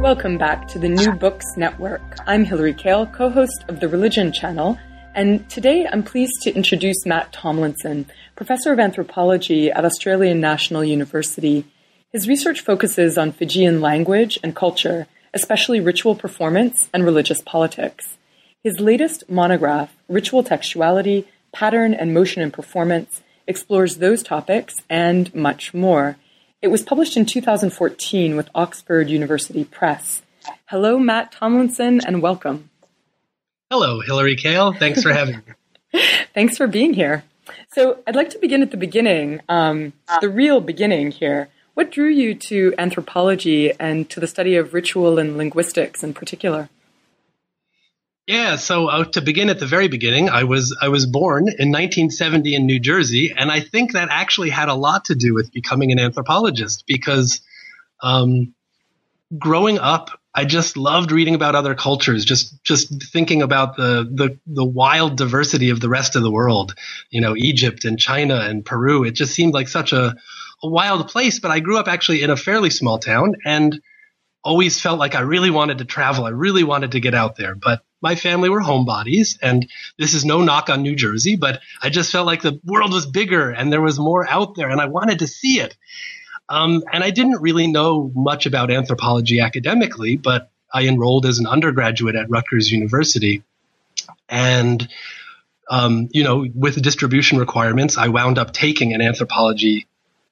Welcome back to the New Books Network. I'm Hilary Kale, co host of the Religion Channel, and today I'm pleased to introduce Matt Tomlinson, professor of anthropology at Australian National University. His research focuses on Fijian language and culture, especially ritual performance and religious politics. His latest monograph, Ritual Textuality, Pattern and Motion in Performance, explores those topics and much more. It was published in 2014 with Oxford University Press. Hello, Matt Tomlinson, and welcome. Hello, Hillary Kale. Thanks for having me. Thanks for being here. So, I'd like to begin at the beginning, um, the real beginning here. What drew you to anthropology and to the study of ritual and linguistics in particular? Yeah, so uh, to begin at the very beginning, I was I was born in 1970 in New Jersey, and I think that actually had a lot to do with becoming an anthropologist because um, growing up, I just loved reading about other cultures, just just thinking about the, the the wild diversity of the rest of the world, you know, Egypt and China and Peru. It just seemed like such a, a wild place. But I grew up actually in a fairly small town, and always felt like I really wanted to travel. I really wanted to get out there, but my family were homebodies and this is no knock on New Jersey, but I just felt like the world was bigger and there was more out there and I wanted to see it. Um, and I didn't really know much about anthropology academically, but I enrolled as an undergraduate at Rutgers University. And, um, you know, with the distribution requirements, I wound up taking an anthropology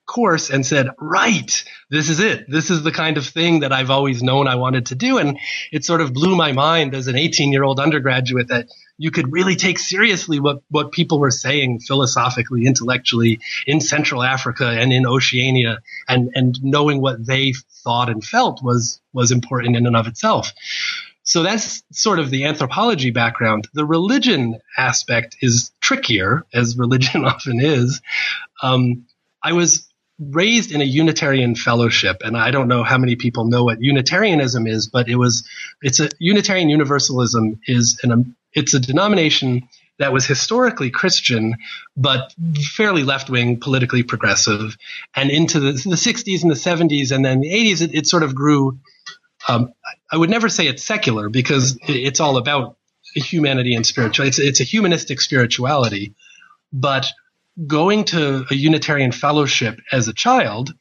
course and said, right, this is it. This is the kind of thing that I've always known I wanted to do. And it sort of blew my mind as an 18 year old undergraduate that you could really take seriously what, what people were saying philosophically, intellectually in Central Africa and in Oceania and, and knowing what they thought and felt was, was important in and of itself. So that's sort of the anthropology background. The religion aspect is trickier, as religion often is. Um, I was raised in a Unitarian fellowship, and I don't know how many people know what Unitarianism is, but it was it's a Unitarian Universalism is an it's a denomination that was historically Christian, but fairly left wing, politically progressive, and into the, the 60s and the 70s and then the 80s, it, it sort of grew. Um, I would never say it's secular because it's all about humanity and spirituality. It's, it's a humanistic spirituality, but going to a Unitarian fellowship as a child,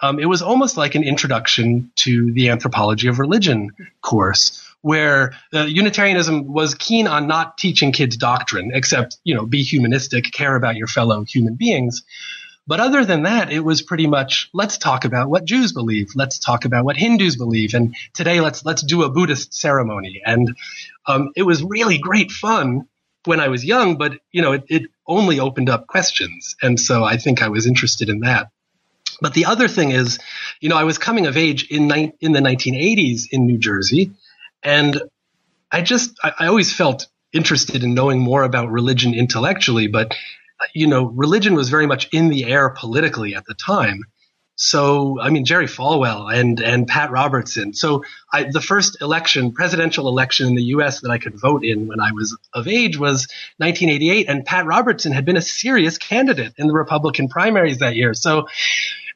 um, it was almost like an introduction to the anthropology of religion course, where uh, Unitarianism was keen on not teaching kids doctrine, except you know be humanistic, care about your fellow human beings. But other than that, it was pretty much let's talk about what Jews believe, let's talk about what Hindus believe, and today let's let's do a Buddhist ceremony. And um, it was really great fun when I was young, but you know, it, it only opened up questions. And so I think I was interested in that. But the other thing is, you know, I was coming of age in, ni- in the 1980s in New Jersey, and I just, I, I always felt interested in knowing more about religion intellectually, but, you know, religion was very much in the air politically at the time. So, I mean, Jerry Falwell and, and Pat Robertson. So I, the first election, presidential election in the U.S. that I could vote in when I was of age was 1988. And Pat Robertson had been a serious candidate in the Republican primaries that year. So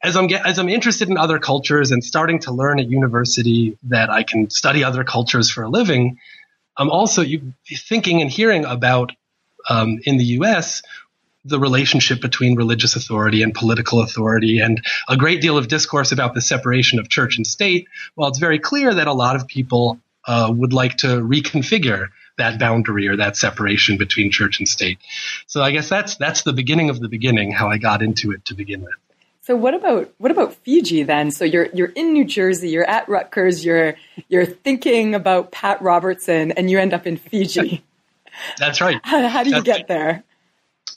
as I'm, get, as I'm interested in other cultures and starting to learn at university that I can study other cultures for a living, I'm also thinking and hearing about um, in the U.S the relationship between religious authority and political authority, and a great deal of discourse about the separation of church and state. While it's very clear that a lot of people uh, would like to reconfigure that boundary or that separation between church and state. So I guess that's that's the beginning of the beginning, how I got into it to begin with. So what about what about Fiji then? So you're you're in New Jersey, you're at Rutgers, you're you're thinking about Pat Robertson, and you end up in Fiji. That's right. How, how do you That's get right. there?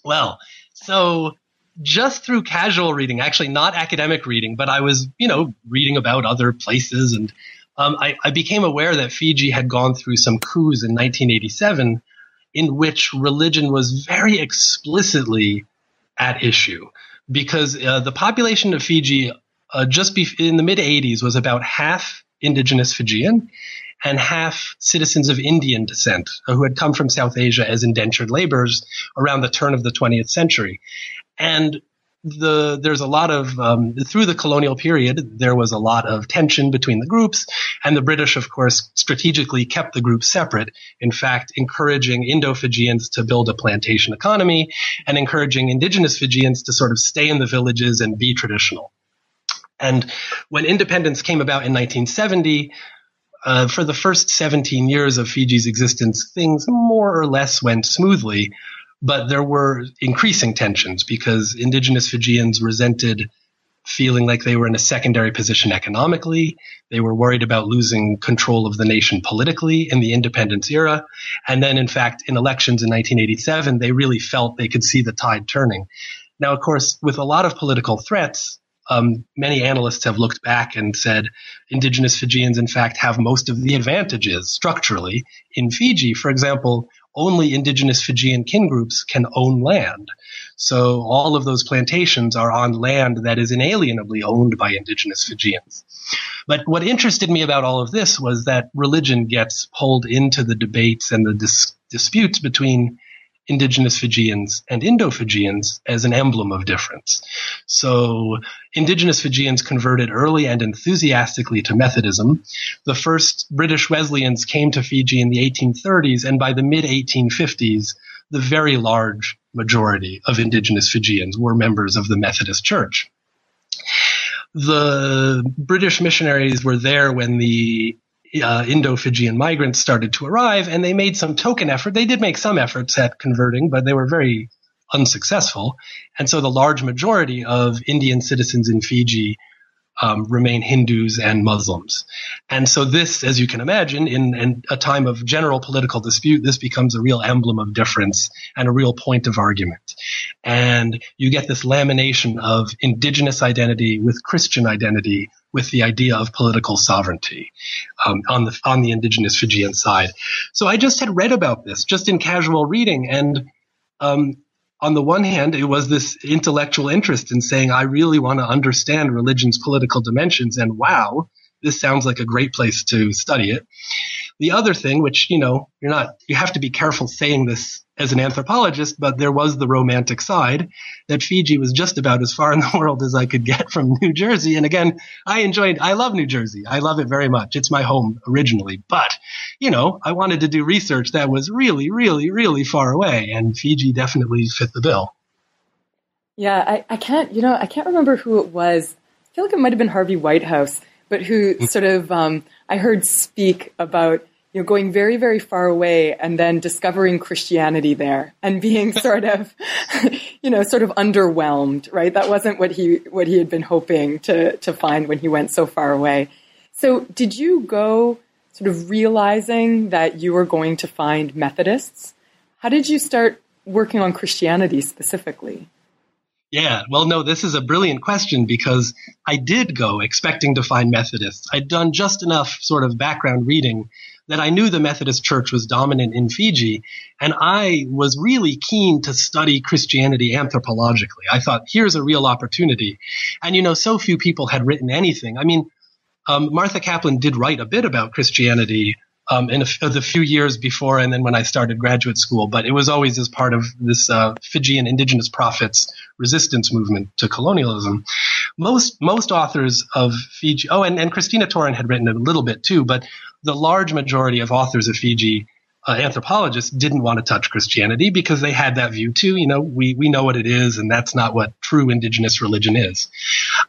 Well, so just through casual reading, actually not academic reading, but I was, you know, reading about other places and um, I, I, became aware that Fiji had gone through some coups in 1987 in which religion was very explicitly at issue because uh, the population of Fiji uh, just be- in the mid 80s was about half indigenous Fijian and half citizens of Indian descent who had come from South Asia as indentured laborers around the turn of the 20th century. And the there's a lot of um, through the colonial period there was a lot of tension between the groups and the british of course strategically kept the groups separate in fact encouraging indo-fijians to build a plantation economy and encouraging indigenous fijians to sort of stay in the villages and be traditional and when independence came about in 1970 uh, for the first 17 years of Fiji's existence, things more or less went smoothly but there were increasing tensions because indigenous Fijians resented feeling like they were in a secondary position economically. They were worried about losing control of the nation politically in the independence era. And then, in fact, in elections in 1987, they really felt they could see the tide turning. Now, of course, with a lot of political threats, um, many analysts have looked back and said indigenous Fijians, in fact, have most of the advantages structurally in Fiji. For example, only indigenous Fijian kin groups can own land. So all of those plantations are on land that is inalienably owned by indigenous Fijians. But what interested me about all of this was that religion gets pulled into the debates and the dis- disputes between indigenous Fijians and Indo-Fijians as an emblem of difference. So indigenous Fijians converted early and enthusiastically to Methodism. The first British Wesleyans came to Fiji in the 1830s, and by the mid 1850s, the very large majority of indigenous Fijians were members of the Methodist Church. The British missionaries were there when the uh, Indo-Fijian migrants started to arrive, and they made some token effort. They did make some efforts at converting, but they were very unsuccessful. And so the large majority of Indian citizens in Fiji um, remain Hindus and Muslims. And so this, as you can imagine, in, in, a time of general political dispute, this becomes a real emblem of difference and a real point of argument. And you get this lamination of indigenous identity with Christian identity with the idea of political sovereignty um, on the on the indigenous Fijian side. So I just had read about this just in casual reading, and um, on the one hand, it was this intellectual interest in saying, I really want to understand religion's political dimensions, and wow, this sounds like a great place to study it. The other thing, which, you know, you're not, you have to be careful saying this as an anthropologist, but there was the romantic side that Fiji was just about as far in the world as I could get from New Jersey. And again, I enjoyed, I love New Jersey. I love it very much. It's my home originally, but you know, I wanted to do research that was really, really, really far away and Fiji definitely fit the bill. Yeah, I, I can't, you know, I can't remember who it was. I feel like it might have been Harvey Whitehouse but who sort of um, I heard speak about you know going very very far away and then discovering Christianity there and being sort of you know sort of underwhelmed. Right, that wasn't what he what he had been hoping to to find when he went so far away. So, did you go sort of realizing that you were going to find Methodists? How did you start working on Christianity specifically? Yeah, well, no, this is a brilliant question because I did go expecting to find Methodists. I'd done just enough sort of background reading that I knew the Methodist Church was dominant in Fiji, and I was really keen to study Christianity anthropologically. I thought, here's a real opportunity. And, you know, so few people had written anything. I mean, um, Martha Kaplan did write a bit about Christianity um, in a, the few years before and then when I started graduate school. But it was always as part of this uh, Fijian indigenous prophets resistance movement to colonialism. Most most authors of Fiji, oh, and, and Christina Toren had written a little bit too, but the large majority of authors of Fiji uh, anthropologists didn't want to touch Christianity because they had that view too. You know, we, we know what it is, and that's not what true indigenous religion is.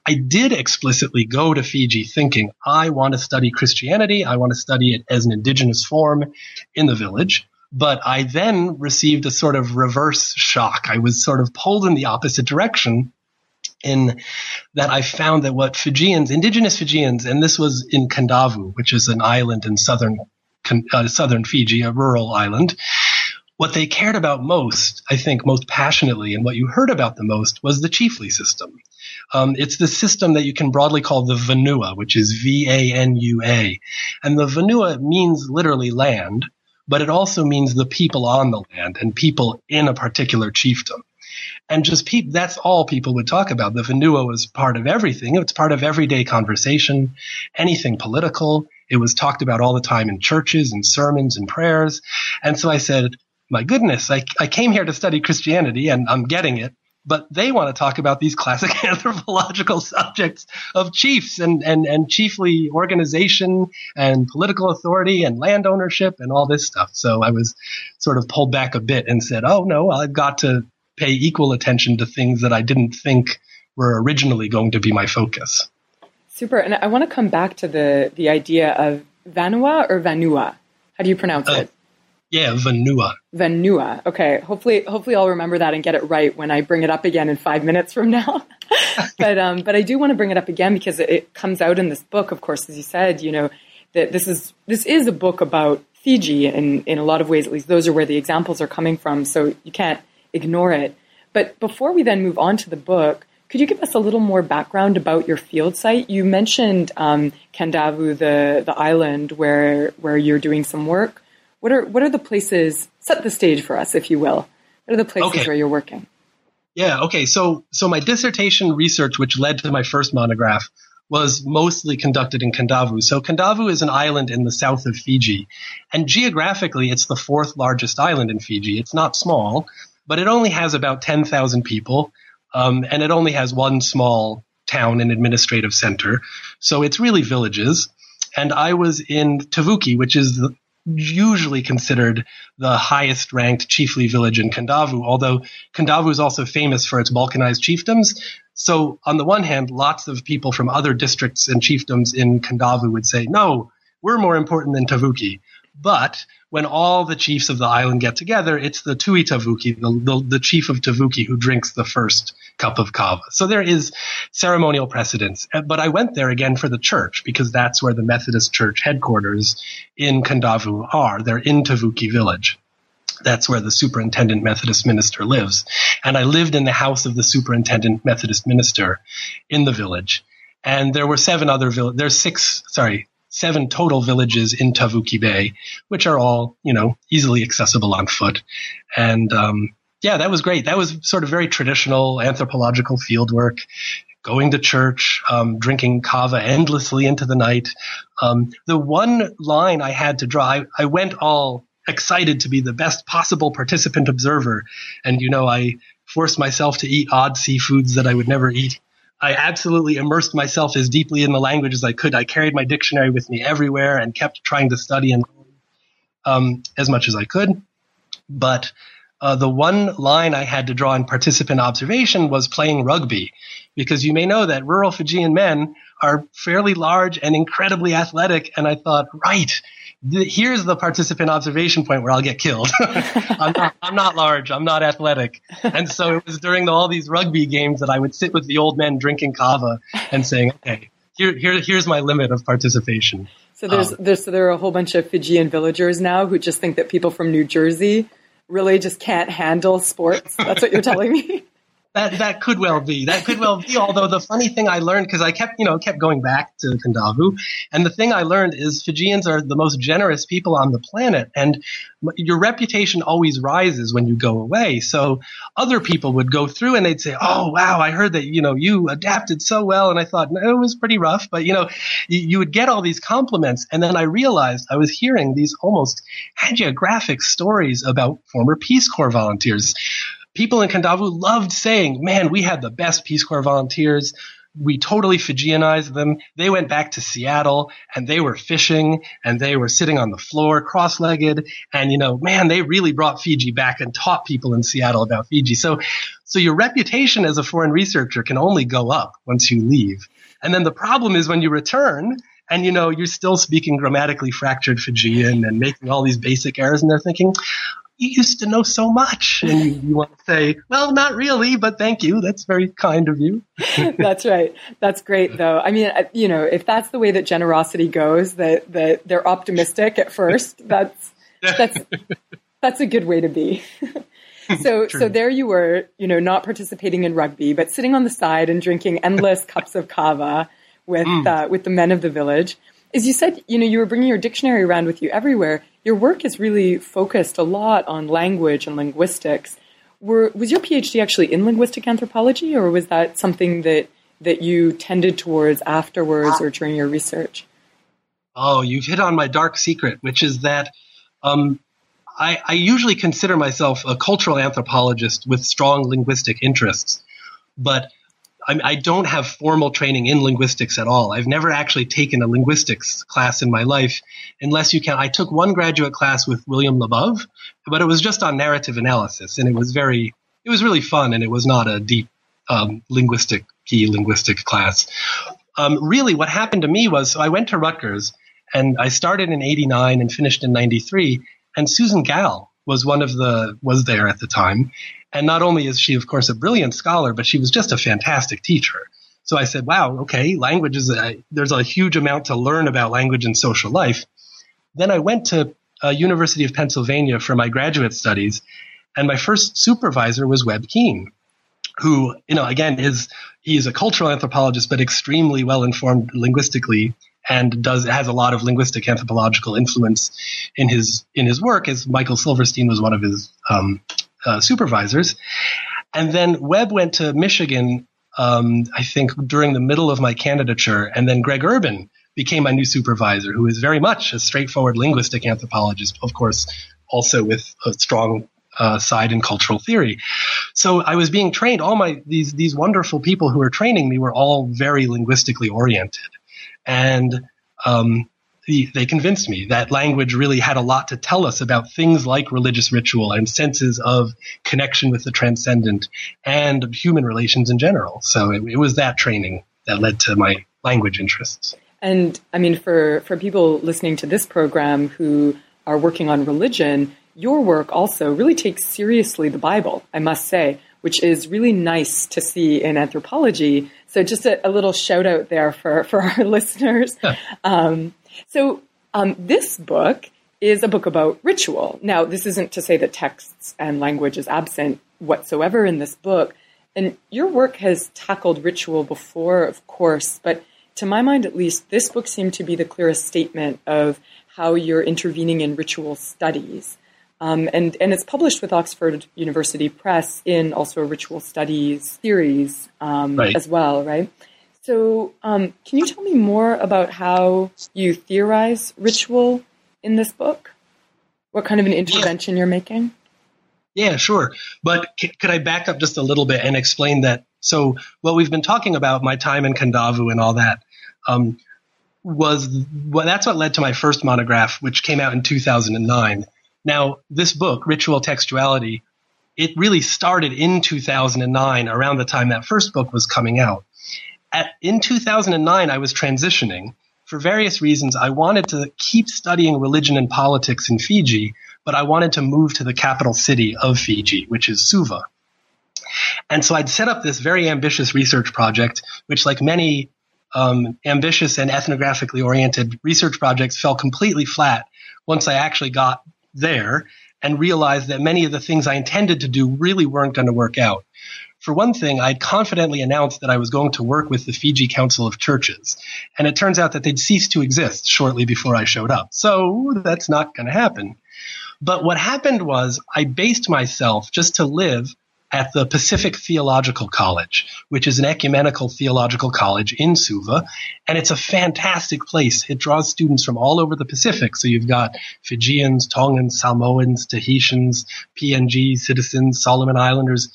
I did explicitly go to Fiji thinking, I want to study Christianity. I want to study it as an indigenous form in the village. But I then received a sort of reverse shock. I was sort of pulled in the opposite direction in that I found that what Fijians, indigenous Fijians, and this was in Kandavu, which is an island in southern uh, southern Fiji, a rural island. What they cared about most, I think, most passionately, and what you heard about the most was the chiefly system. Um, it's the system that you can broadly call the Vanua, which is V A N U A. And the Vanua means literally land, but it also means the people on the land and people in a particular chiefdom. And just pe- that's all people would talk about. The Vanua was part of everything. It's part of everyday conversation, anything political. It was talked about all the time in churches and sermons and prayers. And so I said, my goodness, I, I came here to study Christianity and I'm getting it, but they want to talk about these classic anthropological subjects of chiefs and, and, and chiefly organization and political authority and land ownership and all this stuff. So I was sort of pulled back a bit and said, oh no, I've got to pay equal attention to things that I didn't think were originally going to be my focus. Super. And I want to come back to the, the idea of Vanua or Vanua. How do you pronounce uh, it? Yeah, Vanua. Vanua. Okay. Hopefully, hopefully I'll remember that and get it right when I bring it up again in five minutes from now. but um, but I do want to bring it up again because it, it comes out in this book, of course, as you said. You know that this is this is a book about Fiji, and in a lot of ways, at least, those are where the examples are coming from. So you can't ignore it. But before we then move on to the book, could you give us a little more background about your field site? You mentioned um, Kandavu, the the island where where you're doing some work. What are what are the places? Set the stage for us, if you will. What are the places okay. where you're working? Yeah. Okay. So so my dissertation research, which led to my first monograph, was mostly conducted in Kandavu. So Kandavu is an island in the south of Fiji, and geographically, it's the fourth largest island in Fiji. It's not small, but it only has about ten thousand people, um, and it only has one small town and administrative center. So it's really villages. And I was in Tavuki, which is the, usually considered the highest ranked chiefly village in Kandavu, although Kandavu is also famous for its balkanized chiefdoms. So, on the one hand, lots of people from other districts and chiefdoms in Kandavu would say, no, we're more important than Tavuki. But when all the chiefs of the island get together, it's the Tui Tavuki, the, the, the, chief of Tavuki, who drinks the first cup of kava. So there is ceremonial precedence. Uh, but I went there again for the church because that's where the Methodist Church headquarters in Kandavu are. They're in Tavuki village. That's where the superintendent Methodist minister lives. And I lived in the house of the superintendent Methodist minister in the village. And there were seven other villages. There's six, sorry, seven total villages in Tavuki Bay, which are all, you know, easily accessible on foot. And, um, yeah, that was great. That was sort of very traditional anthropological field work, going to church, um, drinking kava endlessly into the night. Um, the one line I had to draw, I, I went all excited to be the best possible participant observer. And, you know, I forced myself to eat odd seafoods that I would never eat. I absolutely immersed myself as deeply in the language as I could. I carried my dictionary with me everywhere and kept trying to study and um, as much as I could. But uh, the one line I had to draw in participant observation was playing rugby, because you may know that rural Fijian men are fairly large and incredibly athletic. And I thought, right, here's the participant observation point where I'll get killed. I'm, not, I'm, not, large. I'm not athletic. And so it was during the, all these rugby games that I would sit with the old men drinking kava and saying, okay, here, here, here's my limit of participation. So there's, um, there's, so there are a whole bunch of Fijian villagers now who just think that people from New Jersey really just can't handle sports. That's what you're telling me. that that could well be. That could well be. Although the funny thing I learned because I kept you know kept going back to Kandavu, and the thing I learned is Fijians are the most generous people on the planet, and your reputation always rises when you go away. So other people would go through and they'd say, "Oh wow, I heard that you know you adapted so well," and I thought no, it was pretty rough, but you know you, you would get all these compliments, and then I realized I was hearing these almost hagiographic stories about former Peace Corps volunteers people in Kandavu loved saying, man, we had the best Peace Corps volunteers. We totally Fijianized them. They went back to Seattle and they were fishing and they were sitting on the floor cross legged. And, you know, man, they really brought Fiji back and taught people in Seattle about Fiji. So, so your reputation as a foreign researcher can only go up once you leave. And then the problem is when you return, and you know you're still speaking grammatically fractured Fijian and making all these basic errors, and they're thinking, you used to know so much. And you, you, want to say, well, not really, but thank you. That's very kind of you. that's right. That's great, though. I mean, you know, if that's the way that generosity goes, that, that they're optimistic at first, that's, that's, that's a good way to be. so, True. so there you were, you know, not participating in rugby, but sitting on the side and drinking endless cups of kava with, mm. uh, with the men of the village. As you said, you know, you were bringing your dictionary around with you everywhere your work is really focused a lot on language and linguistics. Were, was your PhD actually in linguistic anthropology, or was that something that that you tended towards afterwards or during your research? Oh, you've hit on my dark secret, which is that um, I, I usually consider myself a cultural anthropologist with strong linguistic interests, but I, I don't have formal training in linguistics at all. I've never actually taken a linguistics class in my life, unless you can. I took one graduate class with William Labov, but it was just on narrative analysis, and it was very, it was really fun, and it was not a deep um, linguistic key linguistic class. Um, really, what happened to me was so I went to Rutgers, and I started in '89 and finished in '93, and Susan Gal was one of the was there at the time, and not only is she, of course, a brilliant scholar, but she was just a fantastic teacher. So I said, wow, okay, language is a, there's a huge amount to learn about language and social life. Then I went to uh, University of Pennsylvania for my graduate studies, and my first supervisor was Webb Keane, who, you know, again, is he is a cultural anthropologist, but extremely well informed linguistically and does has a lot of linguistic anthropological influence in his in his work. As Michael Silverstein was one of his um, uh, supervisors, and then Webb went to Michigan. Um, I think during the middle of my candidature, and then Greg Urban became my new supervisor, who is very much a straightforward linguistic anthropologist, of course, also with a strong uh, side in cultural theory. So I was being trained. All my these these wonderful people who were training me were all very linguistically oriented, and um, they convinced me that language really had a lot to tell us about things like religious ritual and senses of connection with the transcendent and human relations in general. So it, it was that training that led to my language interests. And I mean, for, for people listening to this program who are working on religion, your work also really takes seriously the Bible, I must say, which is really nice to see in anthropology. So just a, a little shout out there for, for our listeners. um, so um, this book is a book about ritual. Now, this isn't to say that texts and language is absent whatsoever in this book. And your work has tackled ritual before, of course, but to my mind at least, this book seemed to be the clearest statement of how you're intervening in ritual studies. Um, and, and it's published with Oxford University Press in also a ritual studies series um, right. as well, right? So, um, can you tell me more about how you theorize ritual in this book? What kind of an intervention yeah. you're making? Yeah, sure. But c- could I back up just a little bit and explain that? So, what we've been talking about, my time in Kandavu and all that, um, was well, that's what led to my first monograph, which came out in 2009. Now, this book, Ritual Textuality, it really started in 2009, around the time that first book was coming out at, in 2009, I was transitioning. For various reasons, I wanted to keep studying religion and politics in Fiji, but I wanted to move to the capital city of Fiji, which is Suva. And so I'd set up this very ambitious research project, which, like many um, ambitious and ethnographically oriented research projects, fell completely flat once I actually got there and realized that many of the things I intended to do really weren't going to work out. For one thing, I'd confidently announced that I was going to work with the Fiji Council of Churches, and it turns out that they'd ceased to exist shortly before I showed up. So that's not going to happen. But what happened was I based myself just to live at the Pacific Theological College, which is an ecumenical theological college in Suva. And it's a fantastic place. It draws students from all over the Pacific. So you've got Fijians, Tongans, Samoans, Tahitians, PNG citizens, Solomon Islanders,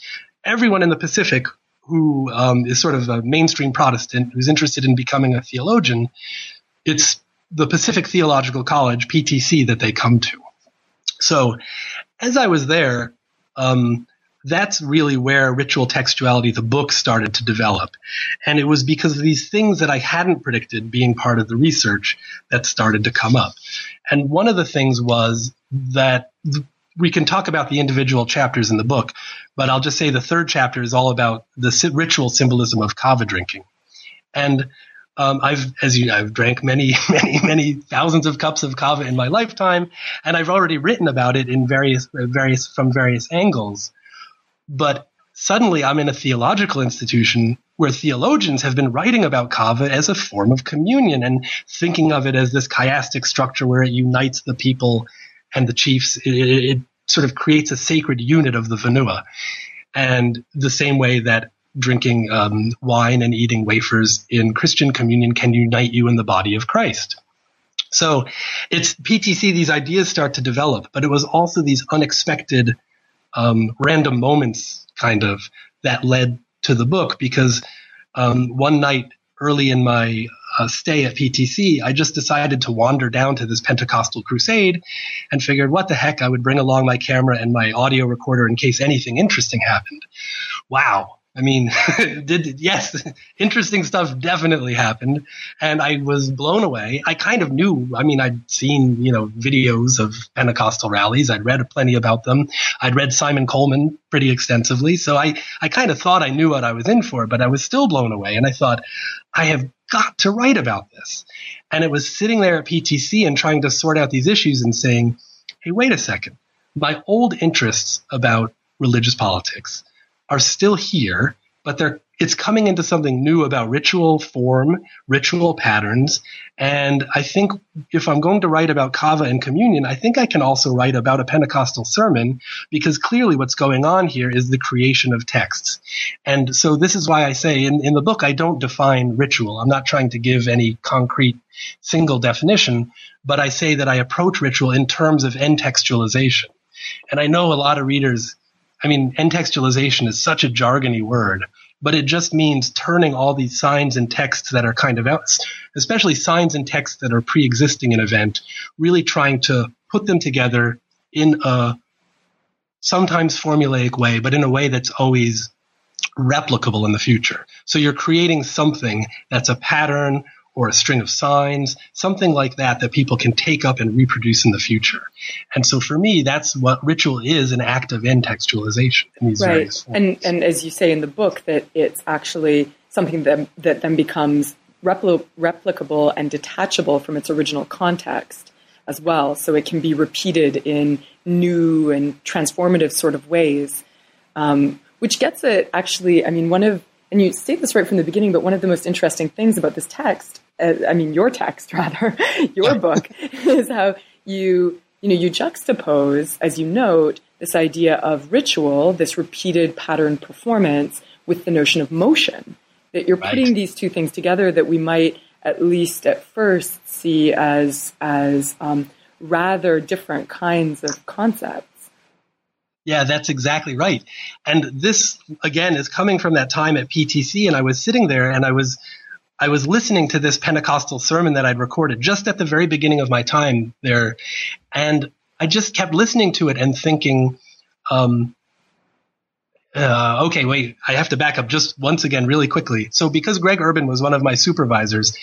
everyone in the Pacific who um, is sort of a mainstream Protestant who's interested in becoming a theologian, it's the Pacific Theological College, PTC, that they come to. So as I was there, um, that's really where ritual textuality, the book, started to develop. And it was because of these things that I hadn't predicted being part of the research that started to come up. And one of the things was that we can talk about the individual chapters in the book, but I'll just say the third chapter is all about the ritual symbolism of kava drinking. And um, I've, as you, know, I've drank many, many, many thousands of cups of kava in my lifetime, and I've already written about it in various, various, from various angles. But suddenly, I'm in a theological institution where theologians have been writing about kava as a form of communion and thinking of it as this chiastic structure where it unites the people and the chiefs. It, it, sort of creates a sacred unit of the vanua. And the same way that drinking um, wine and eating wafers in Christian communion can unite you in the body of Christ. So it's PTC, these ideas start to develop, but it was also these unexpected um, random moments kind of that led to the book because um, one night early in my uh, stay at PTC, I just decided to wander down to this Pentecostal crusade and figured what the heck, I would bring along my camera and my audio recorder in case anything interesting happened. Wow. I mean, did yes, interesting stuff definitely happened, and I was blown away. I kind of knew. I mean, I'd seen you know videos of Pentecostal rallies. I'd read plenty about them. I'd read Simon Coleman pretty extensively, so I I kind of thought I knew what I was in for. But I was still blown away, and I thought I have got to write about this. And it was sitting there at PTC and trying to sort out these issues and saying, hey, wait a second. My old interests about religious politics are still here, but they're it's coming into something new about ritual form, ritual patterns. And I think if I'm going to write about kava and communion, I think I can also write about a Pentecostal sermon because clearly what's going on here is the creation of texts. And so this is why I say in, in the book, I don't define ritual. I'm not trying to give any concrete single definition, but I say that I approach ritual in terms of entextualization. And I know a lot of readers I mean, entextualization is such a jargony word, but it just means turning all these signs and texts that are kind of out, especially signs and texts that are pre-existing an event, really trying to put them together in a sometimes formulaic way, but in a way that's always replicable in the future. So you're creating something that's a pattern or a string of signs, something like that that people can take up and reproduce in the future. And so for me, that's what ritual is an act of entextualization in these right. various forms. And, and as you say in the book, that it's actually something that, that then becomes repli- replicable and detachable from its original context as well. So it can be repeated in new and transformative sort of ways, um, which gets it actually, I mean, one of and you state this right from the beginning, but one of the most interesting things about this text, I mean, your text rather, your book, is how you, you know, you juxtapose, as you note, this idea of ritual, this repeated pattern performance, with the notion of motion. That you're putting right. these two things together that we might, at least at first, see as as um, rather different kinds of concepts. Yeah, that's exactly right. And this again is coming from that time at PTC and I was sitting there and I was I was listening to this Pentecostal sermon that I'd recorded just at the very beginning of my time there and I just kept listening to it and thinking um, uh, okay, wait, I have to back up just once again really quickly. So because Greg Urban was one of my supervisors,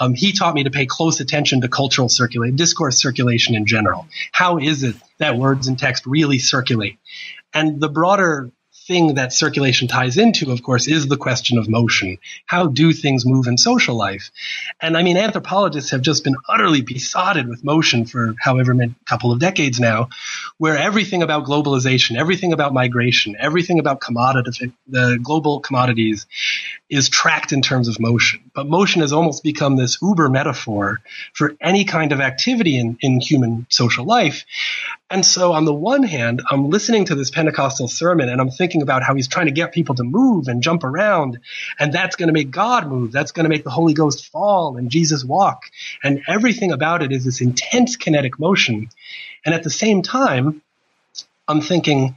um, he taught me to pay close attention to cultural circulation, discourse circulation in general. How is it that words and text really circulate? And the broader thing that circulation ties into, of course, is the question of motion. How do things move in social life? And I mean, anthropologists have just been utterly besotted with motion for however many couple of decades now, where everything about globalization, everything about migration, everything about commodity, the global commodities is tracked in terms of motion. But motion has almost become this uber metaphor for any kind of activity in, in human social life. And so on the one hand, I'm listening to this Pentecostal sermon and I'm thinking about how he's trying to get people to move and jump around. And that's going to make God move. That's going to make the Holy Ghost fall and Jesus walk. And everything about it is this intense kinetic motion. And at the same time, I'm thinking,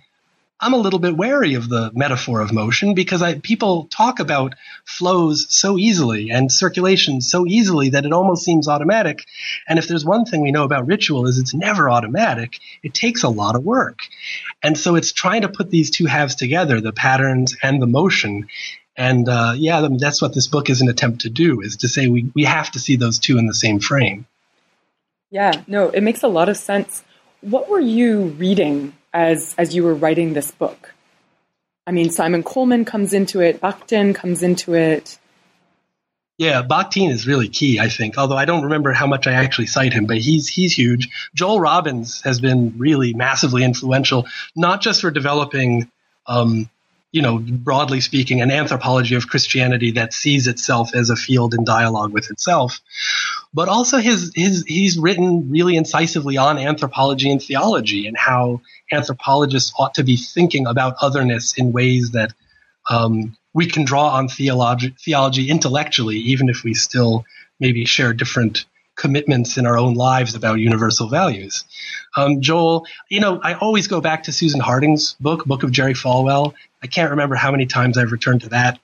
I'm a little bit wary of the metaphor of motion because I, people talk about flows so easily and circulation so easily that it almost seems automatic. And if there's one thing we know about ritual is it's never automatic. It takes a lot of work. And so it's trying to put these two halves together, the patterns and the motion. And uh, yeah, that's what this book is an attempt to do, is to say we, we have to see those two in the same frame. Yeah, no, it makes a lot of sense. What were you reading as as you were writing this book? I mean, Simon Coleman comes into it, Bakhtin comes into it. Yeah, Bakhtin is really key, I think. Although I don't remember how much I actually cite him, but he's he's huge. Joel Robbins has been really massively influential, not just for developing um, you know, broadly speaking, an anthropology of Christianity that sees itself as a field in dialogue with itself. But also his, his, he's written really incisively on anthropology and theology and how anthropologists ought to be thinking about otherness in ways that, um, we can draw on theology, theology intellectually, even if we still maybe share different commitments in our own lives about universal values. Um, Joel, you know, I always go back to Susan Harding's book, Book of Jerry Falwell. I can't remember how many times I've returned to that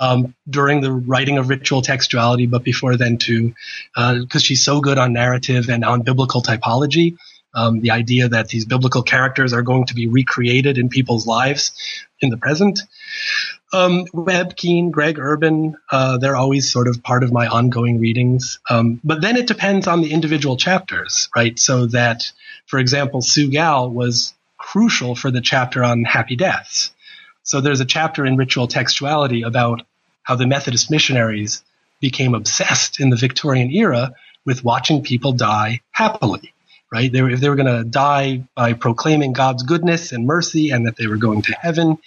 um, during the writing of ritual textuality, but before then too, because uh, she's so good on narrative and on biblical typology. Um, the idea that these biblical characters are going to be recreated in people's lives in the present. Um, Webb, Keane, Greg Urban, uh, they're always sort of part of my ongoing readings. Um, but then it depends on the individual chapters, right? So that, for example, Sue Gal was crucial for the chapter on happy deaths. So there's a chapter in Ritual Textuality about how the Methodist missionaries became obsessed in the Victorian era with watching people die happily right? They were, if they were going to die by proclaiming God's goodness and mercy and that they were going to heaven.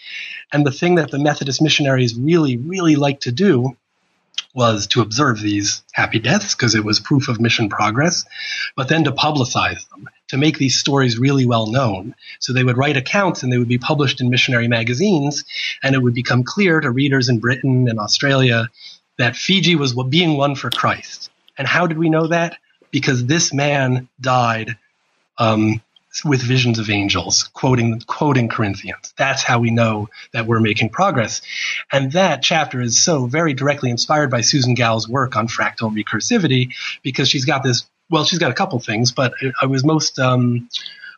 And the thing that the Methodist missionaries really, really liked to do was to observe these happy deaths because it was proof of mission progress, but then to publicize them, to make these stories really well known. So they would write accounts and they would be published in missionary magazines, and it would become clear to readers in Britain and Australia that Fiji was being won for Christ. And how did we know that? because this man died um, with visions of angels, quoting quoting Corinthians. That's how we know that we're making progress. And that chapter is so very directly inspired by Susan Gal's work on fractal recursivity because she's got this. Well, she's got a couple things, but I was most um,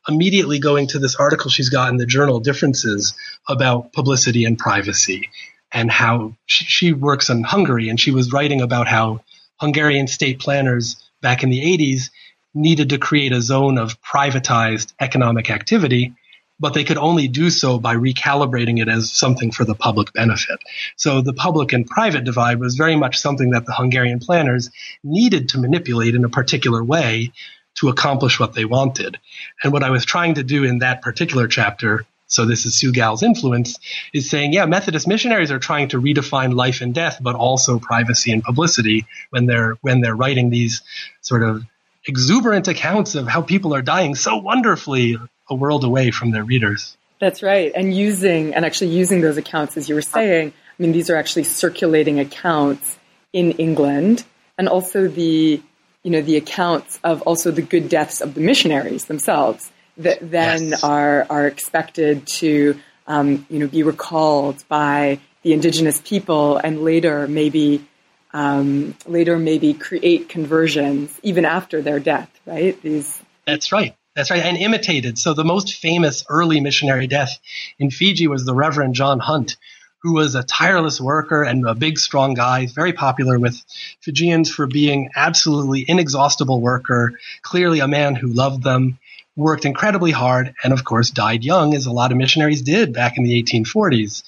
immediately going to this article she's got in the journal Differences about publicity and privacy and how she, she works in Hungary and she was writing about how Hungarian state planners back in the 80s needed to create a zone of privatized economic activity, but they could only do so by recalibrating it as something for the public benefit. So the public and private divide was very much something that the Hungarian planners needed to manipulate in a particular way to accomplish what they wanted. And what I was trying to do in that particular chapter so this is Sue Gal's influence, is saying, yeah, Methodist missionaries are trying to redefine life and death, but also privacy and publicity when they're when they're writing these sort of exuberant accounts of how people are dying so wonderfully a world away from their readers. That's right. And using and actually using those accounts, as you were saying, I mean, these are actually circulating accounts in England and also the you know the accounts of also the good deaths of the missionaries themselves that then yes. are are expected to um, you know be recalled by the indigenous people and later maybe um, later maybe create conversions even after their death right? These that's right. That's right. And imitated so the most famous early missionary death in fiji was the reverend john hunt who was a tireless worker and a big strong guy very popular with fijians for being absolutely inexhaustible worker clearly a man who loved them worked incredibly hard and, of course, died young, as a lot of missionaries did back in the 1840s.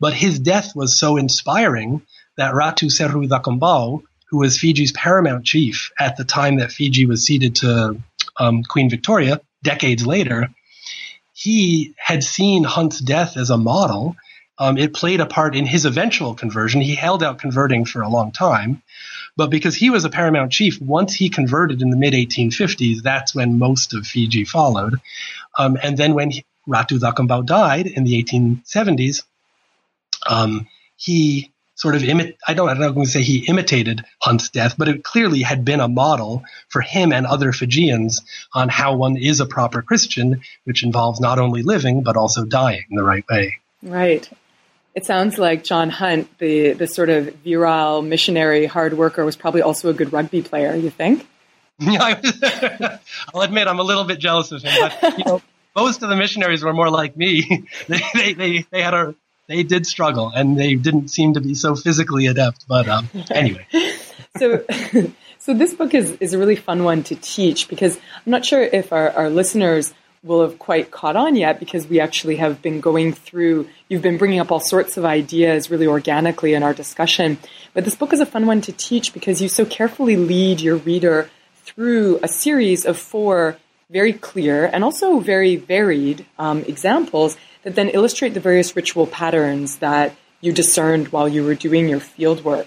But his death was so inspiring that Ratu Seru Thakombau, who was Fiji's paramount chief at the time that Fiji was ceded to um, Queen Victoria, decades later, he had seen Hunt's death as a model. Um, it played a part in his eventual conversion. He held out converting for a long time. But because he was a paramount chief, once he converted in the mid 1850s, that's when most of Fiji followed. Um, and then when he, Ratu Thakombau died in the 1870s, um, he sort of imit. I don't. I'm not going to say he imitated Hunt's death, but it clearly had been a model for him and other Fijians on how one is a proper Christian, which involves not only living but also dying the right way. Right. It sounds like John Hunt, the, the sort of virile missionary hard worker, was probably also a good rugby player, you think? Yeah, I'll admit I'm a little bit jealous of him. But, you know, most of the missionaries were more like me. they, they, they, they had a they did struggle and they didn't seem to be so physically adept. But um, anyway. so, so this book is, is a really fun one to teach because I'm not sure if our, our listeners will have quite caught on yet because we actually have been going through, you've been bringing up all sorts of ideas really organically in our discussion. But this book is a fun one to teach because you so carefully lead your reader through a series of four very clear and also very varied um, examples that then illustrate the various ritual patterns that you discerned while you were doing your field work.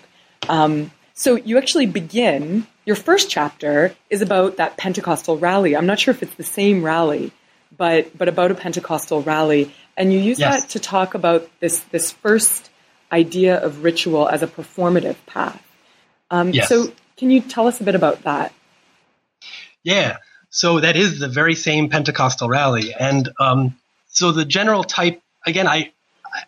Um, so you actually begin, your first chapter is about that Pentecostal rally. I'm not sure if it's the same rally, but but about a Pentecostal rally, and you use yes. that to talk about this this first idea of ritual as a performative path. Um, yes. So, can you tell us a bit about that? Yeah. So that is the very same Pentecostal rally. And um, so the general type, again, I,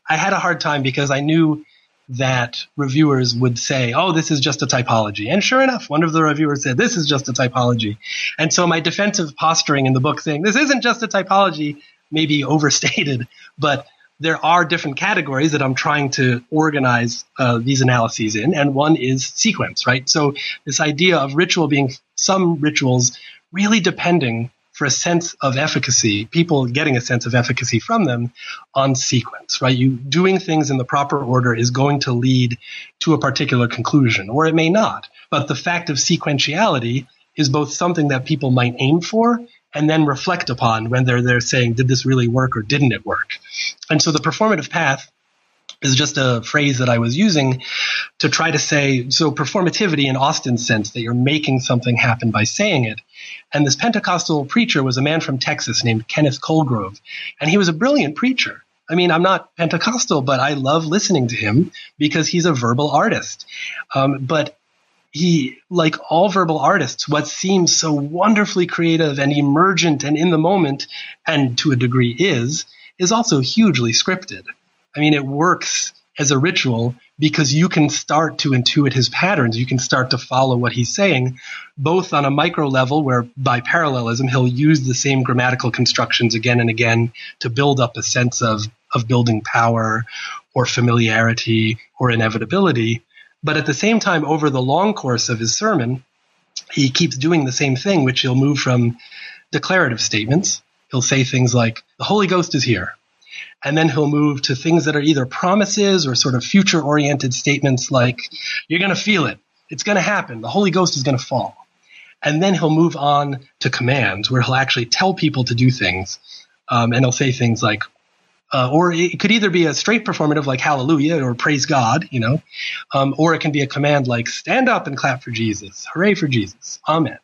I had a hard time because I knew that reviewers would say, oh, this is just a typology. And sure enough, one of the reviewers said, this is just a typology. And so my defensive posturing in the book saying, this isn't just a typology, may be overstated, but there are different categories that I'm trying to organize uh, these analyses in, and one is sequence, right? So this idea of ritual being some rituals really depending for a sense of efficacy, people getting a sense of efficacy from them on sequence, right? You doing things in the proper order is going to lead to a particular conclusion, or it may not. But the fact of sequentiality is both something that people might aim for and then reflect upon when they're there saying, did this really work or didn't it work? And so the performative path is just a phrase that I was using to try to say, so performativity in Austin's sense, that you're making something happen by saying it. And this Pentecostal preacher was a man from Texas named Kenneth Colgrove. And he was a brilliant preacher. I mean, I'm not Pentecostal, but I love listening to him because he's a verbal artist. Um, but he, like all verbal artists, what seems so wonderfully creative and emergent and in the moment, and to a degree is, is also hugely scripted. I mean, it works as a ritual because you can start to intuit his patterns. You can start to follow what he's saying, both on a micro level, where by parallelism, he'll use the same grammatical constructions again and again to build up a sense of, of building power or familiarity or inevitability. But at the same time, over the long course of his sermon, he keeps doing the same thing, which he'll move from declarative statements. He'll say things like, the Holy Ghost is here and then he'll move to things that are either promises or sort of future oriented statements like, you're going to feel it. It's going to happen. The Holy Ghost is going to fall. And then he'll move on to commands where he'll actually tell people to do things. Um, and he'll say things like, uh, or it could either be a straight performative like hallelujah or praise God, you know, um, or it can be a command like stand up and clap for Jesus. Hooray for Jesus. Amen.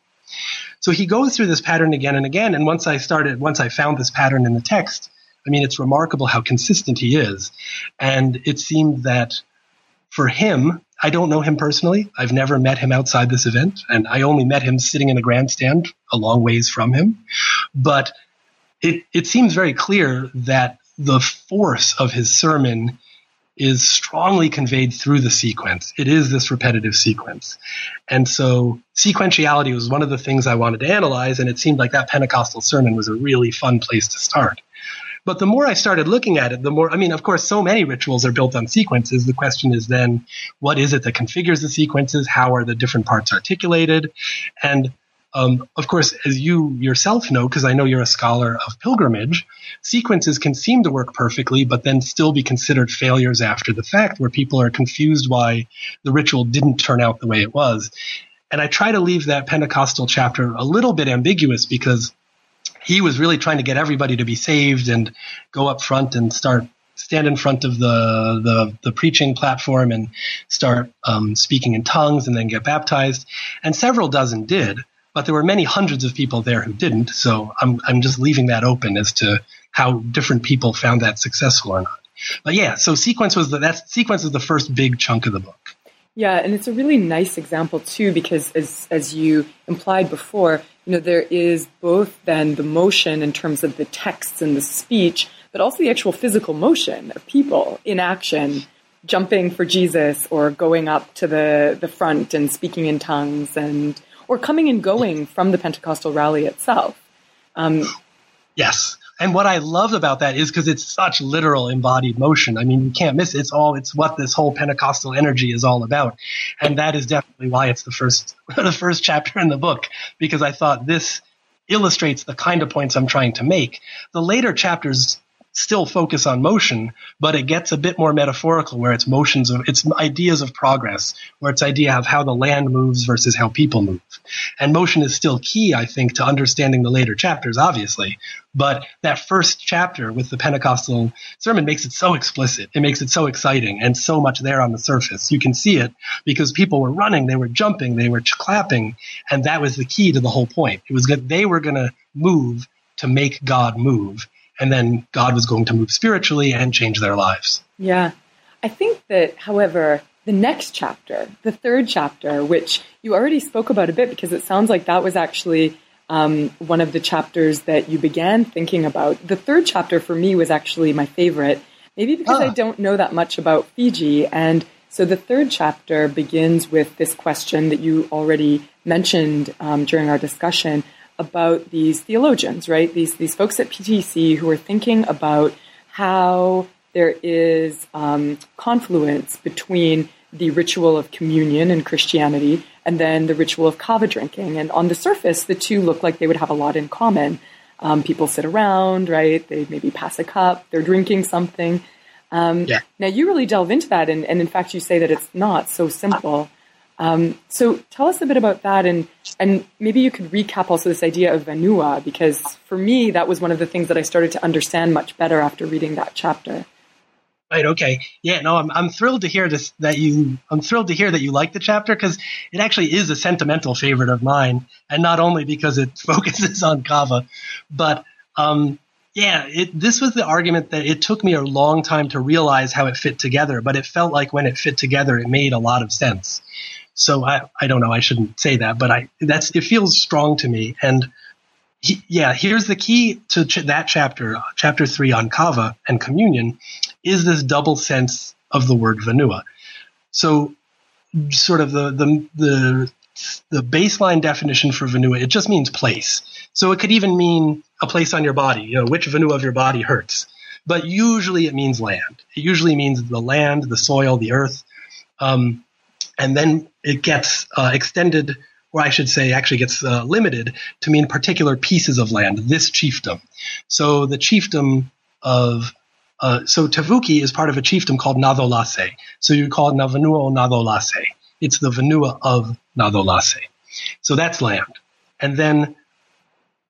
So he goes through this pattern again and again. And once I started, once I found this pattern in the text, I mean, it's remarkable how consistent he is. And it seemed that for him, I don't know him personally. I've never met him outside this event, and I only met him sitting in a grandstand a long ways from him. But it, it seems very clear that the force of his sermon is strongly conveyed through the sequence. It is this repetitive sequence. And so sequentiality was one of the things I wanted to analyze, and it seemed like that Pentecostal sermon was a really fun place to start. But the more I started looking at it, the more, I mean, of course, so many rituals are built on sequences. The question is then, what is it that configures the sequences? How are the different parts articulated? And um, of course, as you yourself know, because I know you're a scholar of pilgrimage, sequences can seem to work perfectly, but then still be considered failures after the fact, where people are confused why the ritual didn't turn out the way it was. And I try to leave that Pentecostal chapter a little bit ambiguous because he was really trying to get everybody to be saved and go up front and start stand in front of the the, the preaching platform and start um, speaking in tongues and then get baptized. And several dozen did, but there were many hundreds of people there who didn't. So I'm I'm just leaving that open as to how different people found that successful or not. But yeah, so sequence was the that sequence is the first big chunk of the book. Yeah, and it's a really nice example too because as as you implied before, you know, there is both then the motion in terms of the texts and the speech, but also the actual physical motion of people in action, jumping for Jesus or going up to the, the front and speaking in tongues and or coming and going from the Pentecostal rally itself. Um, yes. And what I love about that is because it's such literal embodied motion. I mean, you can't miss it. It's all, it's what this whole Pentecostal energy is all about. And that is definitely why it's the first, the first chapter in the book, because I thought this illustrates the kind of points I'm trying to make. The later chapters still focus on motion, but it gets a bit more metaphorical where it's motions of, it's ideas of progress, where it's idea of how the land moves versus how people move. And motion is still key, I think, to understanding the later chapters, obviously. But that first chapter with the Pentecostal sermon makes it so explicit. It makes it so exciting and so much there on the surface. You can see it because people were running, they were jumping, they were clapping, and that was the key to the whole point. It was that they were going to move to make God move and then God was going to move spiritually and change their lives. Yeah. I think that, however, the next chapter, the third chapter, which you already spoke about a bit because it sounds like that was actually um, one of the chapters that you began thinking about. The third chapter for me was actually my favorite, maybe because I don't know that much about Fiji. And so the third chapter begins with this question that you already mentioned um, during our discussion about these theologians, right? These these folks at PTC who are thinking about how there is um, confluence between the ritual of communion in Christianity and then the ritual of kava drinking. And on the surface, the two look like they would have a lot in common. Um, people sit around, right? They maybe pass a cup, they're drinking something. Um, yeah. Now, you really delve into that, and, and in fact, you say that it's not so simple. Um, so, tell us a bit about that, and and maybe you could recap also this idea of vanua, because for me, that was one of the things that I started to understand much better after reading that chapter. Right. Okay. Yeah. No, I'm I'm thrilled to hear this. That you, I'm thrilled to hear that you like the chapter because it actually is a sentimental favorite of mine, and not only because it focuses on kava, but um, yeah, it, this was the argument that it took me a long time to realize how it fit together, but it felt like when it fit together, it made a lot of sense. So I, I don't know, I shouldn't say that, but I that's it feels strong to me. And he, yeah, here's the key to ch- that chapter, chapter three on kava and communion, is this double sense of the word vanua. So, sort of the the the the baseline definition for vanua, it just means place. So it could even mean a place on your body, you know, which vanua of your body hurts. But usually it means land. It usually means the land, the soil, the earth. Um, and then it gets uh, extended or I should say, actually gets uh, limited to mean particular pieces of land, this chiefdom. So the chiefdom of uh, so Tavuki is part of a chiefdom called Nadolase. So you call it Navanua Nadolase. It's the Vanua of Nadolase. So that's land. And then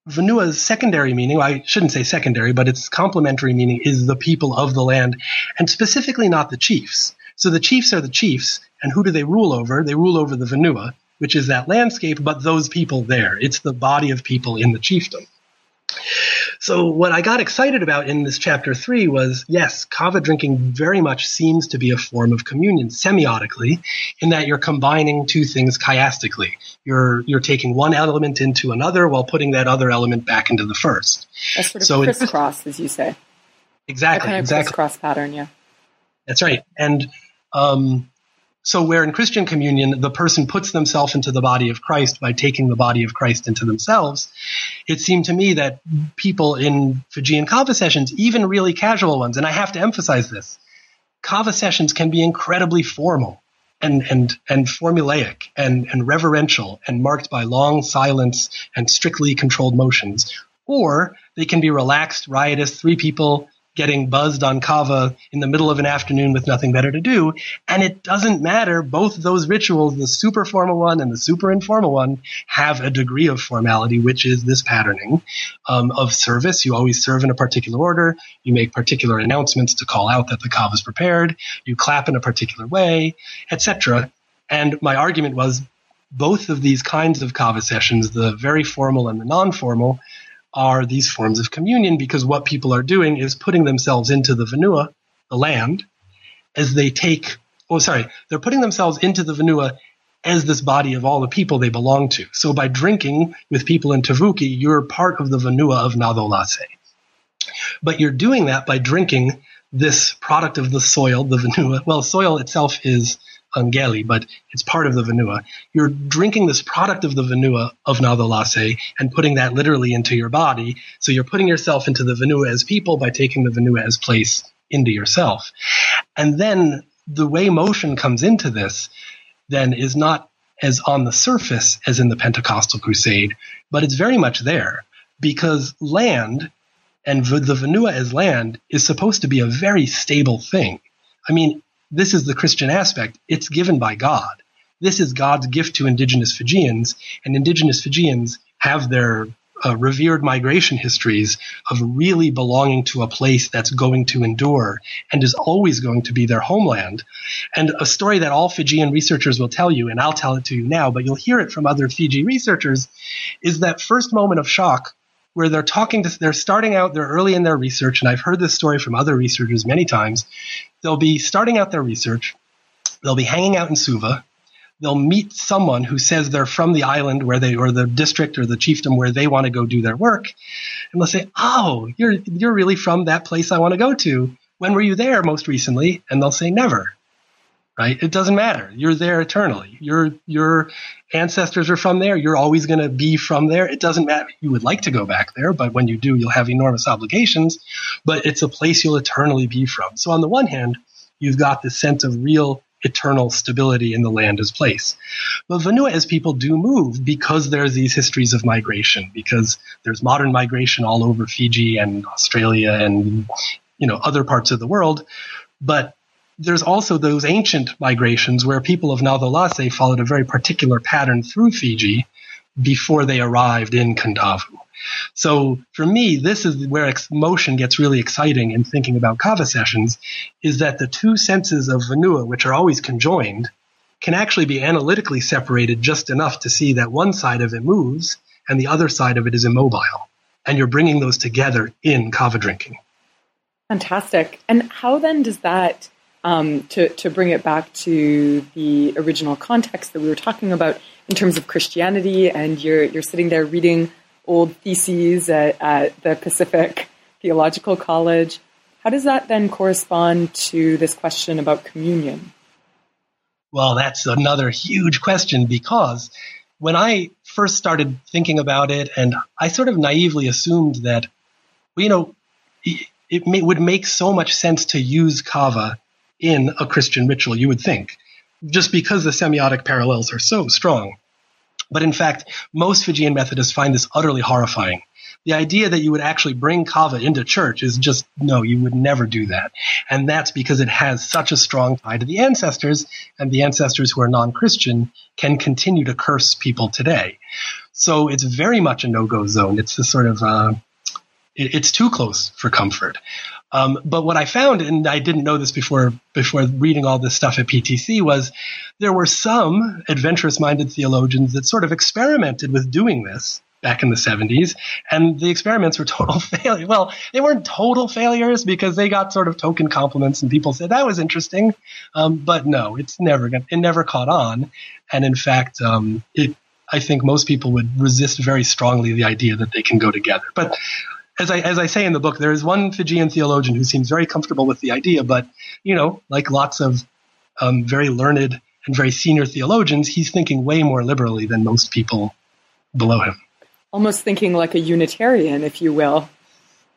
Vanua's secondary meaning, well, I shouldn't say secondary, but its complementary meaning is the people of the land, and specifically not the chiefs. So the chiefs are the chiefs, and who do they rule over? They rule over the Vanua, which is that landscape, but those people there. It's the body of people in the chiefdom. So what I got excited about in this chapter three was, yes, kava drinking very much seems to be a form of communion semiotically, in that you're combining two things chiastically. You're you're taking one element into another while putting that other element back into the first. A sort of so crisscross, as you say. Exactly. A kind of exactly. crisscross pattern, yeah. That's right. And um, so, where in Christian communion, the person puts themselves into the body of Christ by taking the body of Christ into themselves, it seemed to me that people in Fijian kava sessions, even really casual ones, and I have to emphasize this, kava sessions can be incredibly formal and and and formulaic and and reverential and marked by long silence and strictly controlled motions. Or they can be relaxed riotous three people getting buzzed on kava in the middle of an afternoon with nothing better to do. And it doesn't matter. Both those rituals, the super formal one and the super informal one, have a degree of formality, which is this patterning um, of service. You always serve in a particular order. You make particular announcements to call out that the kava is prepared. You clap in a particular way, etc. And my argument was both of these kinds of kava sessions, the very formal and the non-formal, are these forms of communion because what people are doing is putting themselves into the vanua, the land, as they take, oh, sorry, they're putting themselves into the vanua as this body of all the people they belong to. So by drinking with people in Tavuki, you're part of the vanua of Nadolase. But you're doing that by drinking this product of the soil, the vanua. Well, soil itself is Angeli, but it's part of the Vanua. You're drinking this product of the Vanua of Nadolase and putting that literally into your body. So you're putting yourself into the Vanua as people by taking the Vanua as place into yourself. And then the way motion comes into this then is not as on the surface as in the Pentecostal crusade, but it's very much there because land and the Vanua as land is supposed to be a very stable thing. I mean, this is the Christian aspect. It's given by God. This is God's gift to indigenous Fijians, and indigenous Fijians have their uh, revered migration histories of really belonging to a place that's going to endure and is always going to be their homeland. And a story that all Fijian researchers will tell you, and I'll tell it to you now, but you'll hear it from other Fiji researchers, is that first moment of shock where they're talking to, they're starting out, they're early in their research, and I've heard this story from other researchers many times. They'll be starting out their research. They'll be hanging out in Suva. they'll meet someone who says they're from the island where they or the district or the chiefdom where they want to go do their work and they'll say oh you're you're really from that place i want to go to when were you there most recently and they'll say never right? It doesn't matter. You're there eternally. Your your ancestors are from there. You're always going to be from there. It doesn't matter. You would like to go back there but when you do you'll have enormous obligations but it's a place you'll eternally be from. So on the one hand you've got this sense of real eternal stability in the land as place. But Vanua as people do move because there's these histories of migration, because there's modern migration all over Fiji and Australia and you know other parts of the world. But there's also those ancient migrations where people of Nadolase followed a very particular pattern through Fiji before they arrived in Kandavu. So for me, this is where motion gets really exciting in thinking about kava sessions, is that the two senses of Vanua, which are always conjoined, can actually be analytically separated just enough to see that one side of it moves and the other side of it is immobile. And you're bringing those together in kava drinking. Fantastic. And how then does that, um, to, to bring it back to the original context that we were talking about in terms of Christianity, and you're, you're sitting there reading old theses at, at the Pacific Theological College. How does that then correspond to this question about communion? Well, that's another huge question because when I first started thinking about it, and I sort of naively assumed that, you know, it may, would make so much sense to use kava in a Christian ritual, you would think, just because the semiotic parallels are so strong. But in fact, most Fijian Methodists find this utterly horrifying. The idea that you would actually bring kava into church is just no, you would never do that. And that's because it has such a strong tie to the ancestors, and the ancestors who are non Christian can continue to curse people today. So it's very much a no go zone. It's the sort of, uh, it, it's too close for comfort. Um, but what I found, and I didn't know this before before reading all this stuff at PTC, was there were some adventurous-minded theologians that sort of experimented with doing this back in the 70s, and the experiments were total failure. Well, they weren't total failures because they got sort of token compliments, and people said that was interesting. Um, but no, it's never going. it never caught on, and in fact, um, it. I think most people would resist very strongly the idea that they can go together. But as I as I say in the book, there is one Fijian theologian who seems very comfortable with the idea, but you know, like lots of um, very learned and very senior theologians, he's thinking way more liberally than most people below him. Almost thinking like a Unitarian, if you will.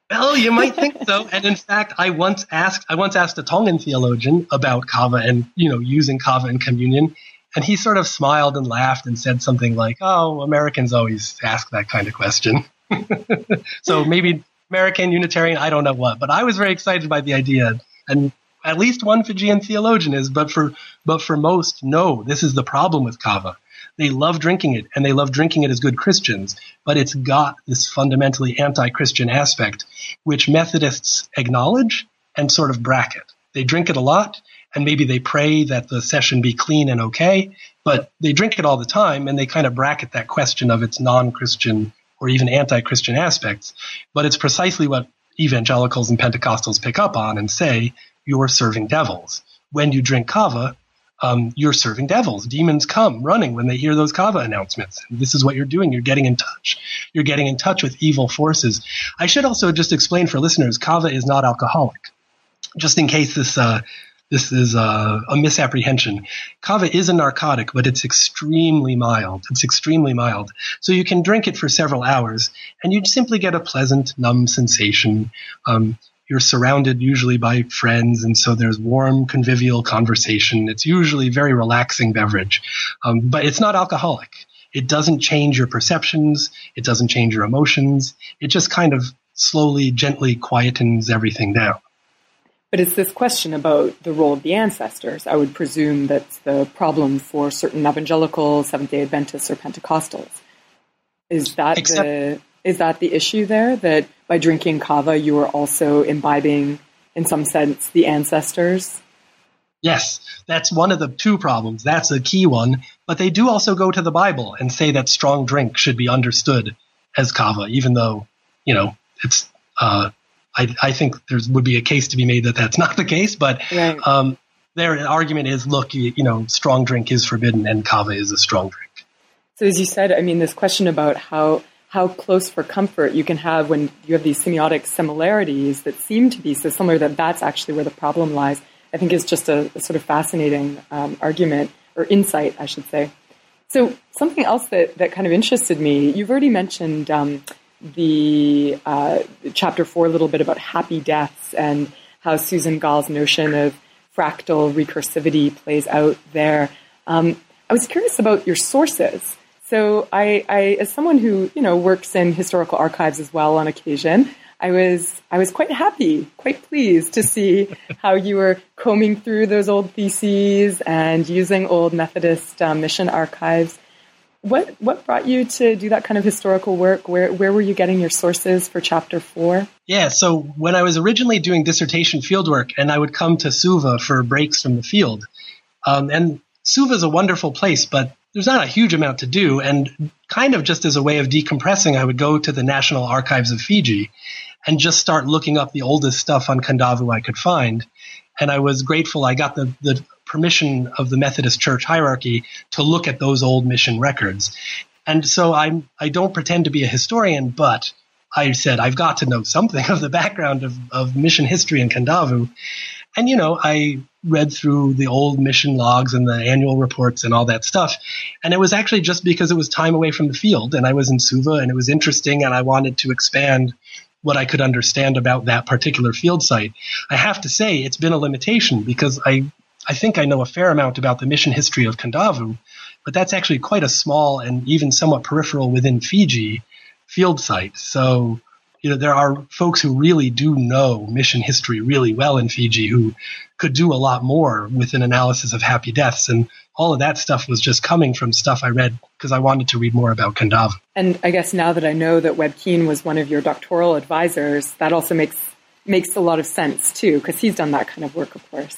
Well, you might think so. And in fact, I once asked I once asked a Tongan theologian about kava and you know using kava in communion, and he sort of smiled and laughed and said something like, "Oh, Americans always ask that kind of question." so maybe American Unitarian, I don't know what, but I was very excited by the idea, and at least one Fijian theologian is. But for but for most, no, this is the problem with kava. They love drinking it, and they love drinking it as good Christians, but it's got this fundamentally anti-Christian aspect, which Methodists acknowledge and sort of bracket. They drink it a lot, and maybe they pray that the session be clean and okay, but they drink it all the time, and they kind of bracket that question of its non-Christian or even anti-Christian aspects, but it's precisely what evangelicals and Pentecostals pick up on and say, you're serving devils. When you drink kava, um, you're serving devils. Demons come running when they hear those kava announcements. This is what you're doing. You're getting in touch. You're getting in touch with evil forces. I should also just explain for listeners, kava is not alcoholic. Just in case this uh, this is a, a, misapprehension. Kava is a narcotic, but it's extremely mild. It's extremely mild. So you can drink it for several hours, and you simply get a pleasant, numb sensation. Um, you're surrounded usually by friends, and so there's warm, convivial conversation. It's usually very relaxing beverage, um, but it's not alcoholic. It doesn't change your perceptions. It doesn't change your emotions. It just kind of slowly, gently quietens everything down. But it's this question about the role of the ancestors. I would presume that's the problem for certain evangelicals, Seventh Day Adventists, or Pentecostals. Is that Except- the is that the issue there? That by drinking kava, you are also imbibing, in some sense, the ancestors. Yes, that's one of the two problems. That's a key one. But they do also go to the Bible and say that strong drink should be understood as kava, even though you know it's uh, I, I think there would be a case to be made that that's not the case, but right. um, their argument is, look, you, you know, strong drink is forbidden and kava is a strong drink. So as you said, I mean, this question about how how close for comfort you can have when you have these semiotic similarities that seem to be so similar that that's actually where the problem lies. I think is just a, a sort of fascinating um, argument or insight, I should say. So something else that, that kind of interested me, you've already mentioned um, the uh, chapter four a little bit about happy deaths and how Susan Gal's notion of fractal recursivity plays out there. Um, I was curious about your sources. So I, I, as someone who you know works in historical archives as well on occasion, I was I was quite happy, quite pleased to see how you were combing through those old theses and using old Methodist um, mission archives. What what brought you to do that kind of historical work? Where where were you getting your sources for chapter four? Yeah, so when I was originally doing dissertation fieldwork, and I would come to Suva for breaks from the field, um, and Suva is a wonderful place, but there's not a huge amount to do. And kind of just as a way of decompressing, I would go to the National Archives of Fiji and just start looking up the oldest stuff on Kandavu I could find. And I was grateful I got the, the permission of the Methodist Church hierarchy to look at those old mission records. And so I'm, I don't pretend to be a historian, but I said I've got to know something of the background of, of mission history in Kandavu. And, you know, I read through the old mission logs and the annual reports and all that stuff. And it was actually just because it was time away from the field and I was in Suva and it was interesting and I wanted to expand what I could understand about that particular field site. I have to say it's been a limitation because I, I think I know a fair amount about the mission history of Kandavu, but that's actually quite a small and even somewhat peripheral within Fiji field site. So you know, there are folks who really do know mission history really well in Fiji who could do a lot more with an analysis of happy deaths. And all of that stuff was just coming from stuff I read because I wanted to read more about Kandavu. And I guess now that I know that Webb Keane was one of your doctoral advisors, that also makes makes a lot of sense too, because he's done that kind of work, of course.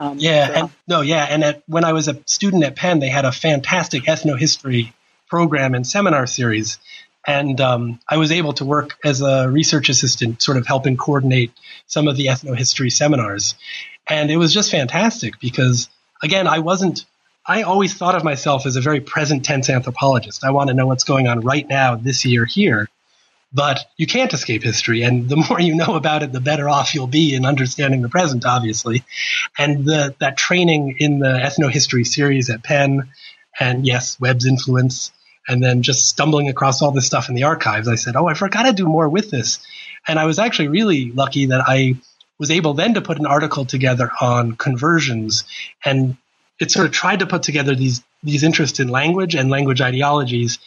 Um, yeah, and, no, yeah, and at, when I was a student at Penn, they had a fantastic ethnohistory program and seminar series and um, I was able to work as a research assistant, sort of helping coordinate some of the ethnohistory seminars. And it was just fantastic because, again, I wasn't, I always thought of myself as a very present tense anthropologist. I want to know what's going on right now, this year, here. But you can't escape history. And the more you know about it, the better off you'll be in understanding the present, obviously. And the, that training in the ethnohistory series at Penn, and yes, Webb's influence and then just stumbling across all this stuff in the archives, I said, "Oh, I forgot to do more with this." And I was actually really lucky that I was able then to put an article together on conversions, and it sort of tried to put together these these interests in language and language ideologies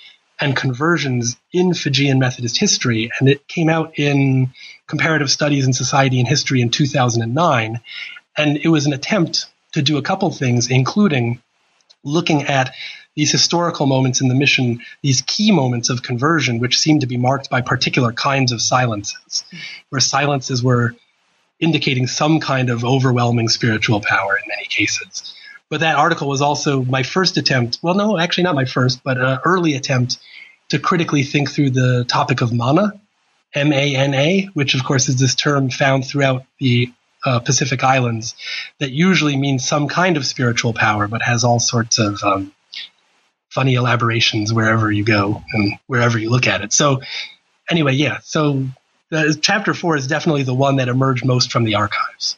and conversions in Fijian Methodist history, and it came out in Comparative Studies in Society and History in 2009, and it was an attempt to do a couple things, including looking at these historical moments in the mission, these key moments of conversion, which seem to be marked by particular kinds of silences, where silences were indicating some kind of overwhelming spiritual power in many cases. But that article was also my first attempt, well, no, actually not my first, but an early attempt to critically think through the topic of mana, M A N A, which of course is this term found throughout the uh, Pacific Islands that usually means some kind of spiritual power, but has all sorts of um, funny elaborations wherever you go and wherever you look at it. So anyway, yeah. So the, chapter four is definitely the one that emerged most from the archives.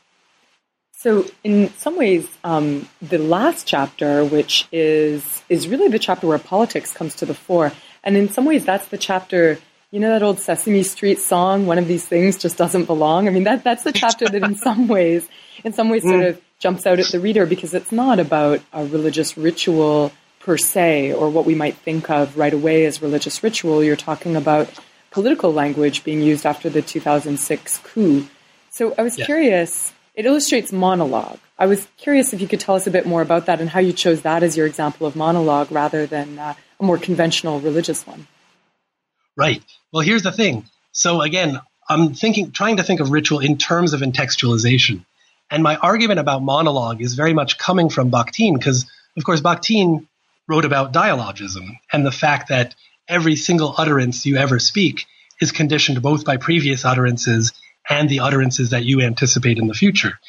So in some ways, um, the last chapter, which is is really the chapter where politics comes to the fore, and in some ways, that's the chapter. You know that old Sesame Street song, "One of these things just doesn't belong." I mean, that that's the chapter that, in some ways, in some ways, sort mm. of jumps out at the reader because it's not about a religious ritual per se, or what we might think of right away as religious ritual. You're talking about political language being used after the 2006 coup. So I was yeah. curious, it illustrates monologue. I was curious if you could tell us a bit more about that and how you chose that as your example of monologue rather than uh, a more conventional religious one. Right. Well, here's the thing. So again, I'm thinking, trying to think of ritual in terms of entextualization. And my argument about monologue is very much coming from Bakhtin because, of course, Bakhtin wrote about dialogism and the fact that every single utterance you ever speak is conditioned both by previous utterances and the utterances that you anticipate in the future.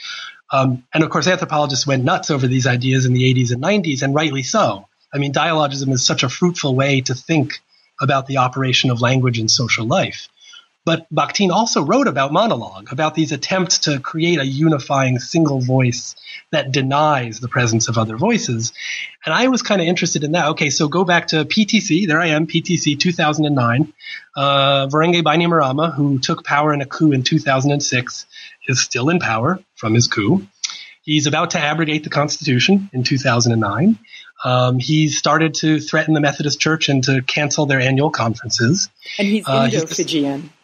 Um, and of course, anthropologists went nuts over these ideas in the 80s and 90s, and rightly so. I mean, dialogism is such a fruitful way to think about the operation of language in social life. But Bakhtin also wrote about monologue, about these attempts to create a unifying single voice that denies the presence of other voices. And I was kind of interested in that. Okay, so go back to PTC. There I am, PTC 2009. Uh, Voreqe Bainimarama, who took power in a coup in 2006, is still in power from his coup. He's about to abrogate the Constitution in 2009. Um, he started to threaten the Methodist Church and to cancel their annual conferences. And he's Indo-Fijian. Uh,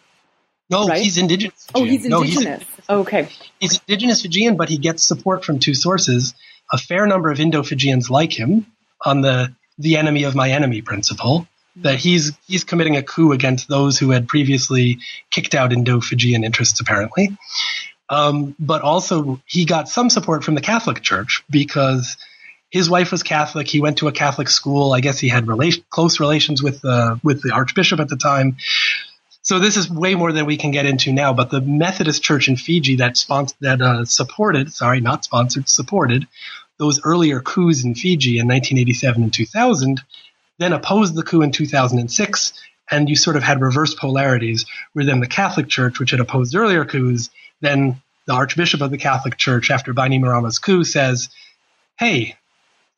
no, right? he's indigenous. Fijian. Oh, he's indigenous. No, he's, okay. He's indigenous Fijian, but he gets support from two sources. A fair number of Indo-Fijians like him on the the enemy of my enemy principle. That he's he's committing a coup against those who had previously kicked out Indo-Fijian interests, apparently. Um, but also, he got some support from the Catholic Church because his wife was Catholic. He went to a Catholic school. I guess he had rela- close relations with uh, with the Archbishop at the time. So this is way more than we can get into now. But the Methodist Church in Fiji that sponsor, that uh, supported, sorry, not sponsored, supported those earlier coups in Fiji in 1987 and 2000, then opposed the coup in 2006, and you sort of had reverse polarities, where then the Catholic Church, which had opposed earlier coups, then the Archbishop of the Catholic Church, after Bainimarama's coup, says, "Hey,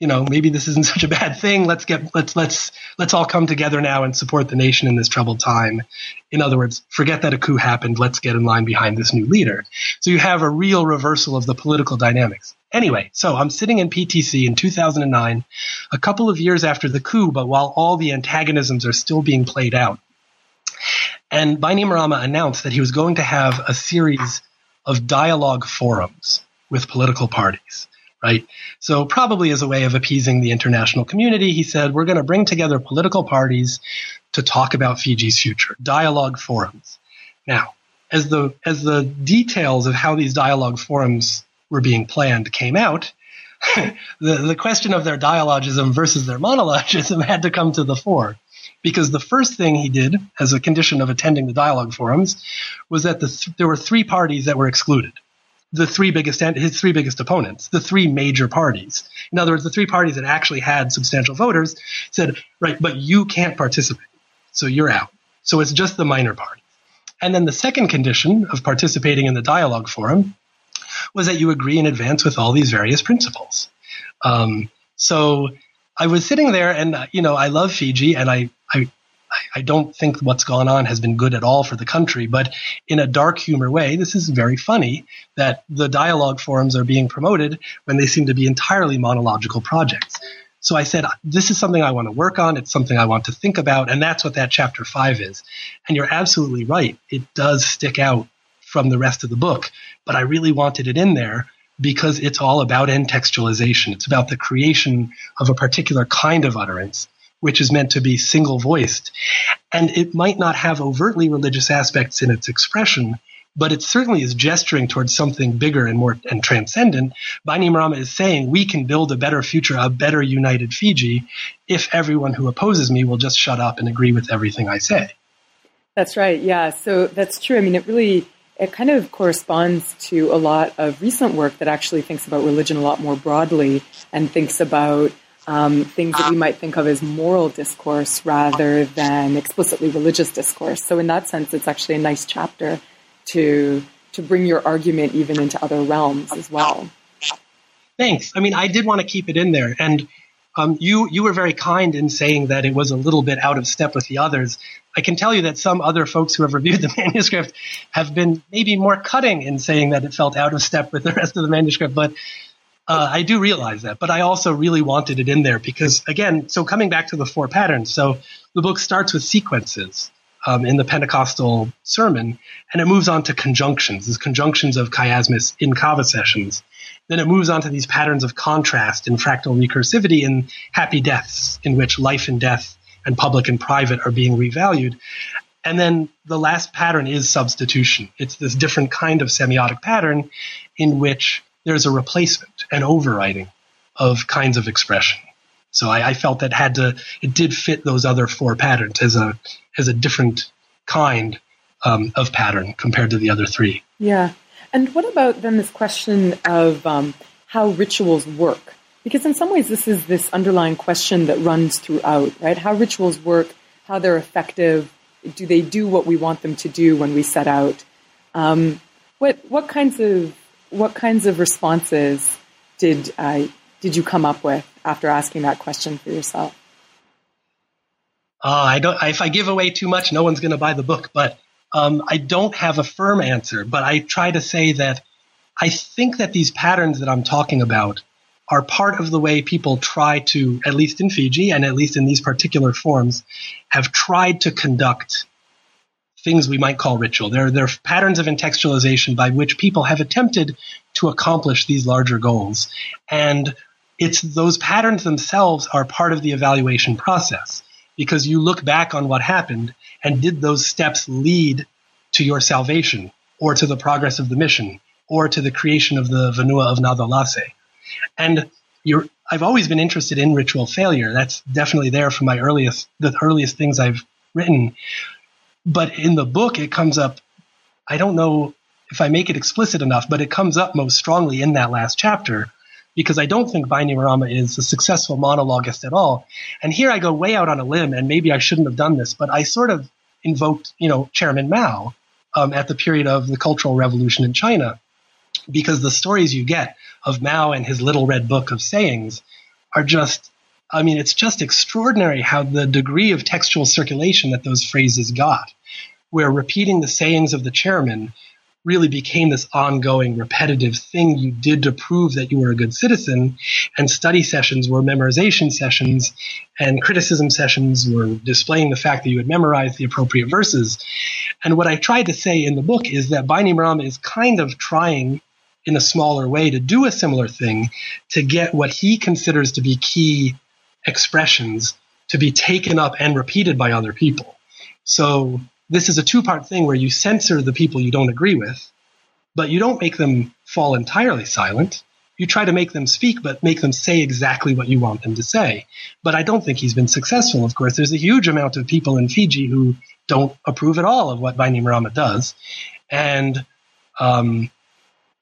you know, maybe this isn't such a bad thing. Let's get let's let's let's all come together now and support the nation in this troubled time. In other words, forget that a coup happened. Let's get in line behind this new leader. So you have a real reversal of the political dynamics. Anyway, so I'm sitting in PTC in 2009, a couple of years after the coup, but while all the antagonisms are still being played out. And Bainimarama announced that he was going to have a series of dialogue forums with political parties right? So probably as a way of appeasing the international community, he said, we're going to bring together political parties to talk about Fiji's future, dialogue forums. Now, as the, as the details of how these dialogue forums were being planned came out, the, the question of their dialogism versus their monologism had to come to the fore. Because the first thing he did, as a condition of attending the dialogue forums, was that the th- there were three parties that were excluded the three biggest his three biggest opponents, the three major parties. In other words, the three parties that actually had substantial voters said, right, but you can't participate, so you're out. So it's just the minor parties. And then the second condition of participating in the dialogue forum was that you agree in advance with all these various principles. Um, so I was sitting there, and you know, I love Fiji, and I, I don't think what's gone on has been good at all for the country, but in a dark humor way, this is very funny that the dialogue forums are being promoted when they seem to be entirely monological projects. So I said, this is something I want to work on. It's something I want to think about. And that's what that chapter five is. And you're absolutely right. It does stick out from the rest of the book, but I really wanted it in there because it's all about entextualization. It's about the creation of a particular kind of utterance which is meant to be single voiced. And it might not have overtly religious aspects in its expression, but it certainly is gesturing towards something bigger and more and transcendent. Bainimarama is saying we can build a better future, a better united Fiji, if everyone who opposes me will just shut up and agree with everything I say. That's right. Yeah. So that's true. I mean, it really it kind of corresponds to a lot of recent work that actually thinks about religion a lot more broadly and thinks about um, things that we might think of as moral discourse rather than explicitly religious discourse. So in that sense, it's actually a nice chapter to to bring your argument even into other realms as well. Thanks. I mean, I did want to keep it in there, and um, you you were very kind in saying that it was a little bit out of step with the others. I can tell you that some other folks who have reviewed the manuscript have been maybe more cutting in saying that it felt out of step with the rest of the manuscript, but uh, I do realize that, but I also really wanted it in there because, again, so coming back to the four patterns, so the book starts with sequences um, in the Pentecostal sermon, and it moves on to conjunctions, these conjunctions of chiasmus in kava sessions. Then it moves on to these patterns of contrast in fractal recursivity in happy deaths, in which life and death and public and private are being revalued. And then the last pattern is substitution. It's this different kind of semiotic pattern in which there's a replacement, an overriding of kinds of expression. So I, I, felt that had to it did fit those other four patterns as a as a different kind um, of pattern compared to the other three. Yeah, And what about then this question of um, how rituals work? Because in some ways, this is this underlying question that runs throughout, right? How rituals work, how they're effective, do they do what we want them to do when we set out? Um, what what kinds of what kinds of responses did uh, did you come up with after asking that question for yourself? Uh, I don't. If I give away too much, no one's going to buy the book. But um, I don't have a firm answer. But I try to say that I think that these patterns that I'm talking about are part of the way people try to, at least in Fiji and at least in these particular forms, have tried to conduct things we might call ritual. They're, they're patterns of entextualization by which people have attempted to accomplish these larger goals. And it's those patterns themselves are part of the evaluation process because you look back on what happened and did those steps lead to your salvation or to the progress of the mission or to the creation of the Vanua of Nadolase. And I've always been interested in ritual failure. That's definitely there from my earliest, the earliest things I've written. But in the book, it comes up. I don't know if I make it explicit enough, but it comes up most strongly in that last chapter because I don't think Bainimarama is a successful monologuist at all. And here I go way out on a limb, and maybe I shouldn't have done this, but I sort of invoked, you know, Chairman Mao um, at the period of the Cultural Revolution in China, because the stories you get of Mao and his little red book of sayings are just I mean, it's just extraordinary how the degree of textual circulation that those phrases got, where repeating the sayings of the chairman really became this ongoing, repetitive thing you did to prove that you were a good citizen. And study sessions were memorization sessions, and criticism sessions were displaying the fact that you had memorized the appropriate verses. And what I tried to say in the book is that Bainimarama is kind of trying in a smaller way to do a similar thing to get what he considers to be key expressions to be taken up and repeated by other people. So this is a two part thing where you censor the people you don't agree with, but you don't make them fall entirely silent. You try to make them speak, but make them say exactly what you want them to say. But I don't think he's been successful, of course. There's a huge amount of people in Fiji who don't approve at all of what Bainimarama does. And um,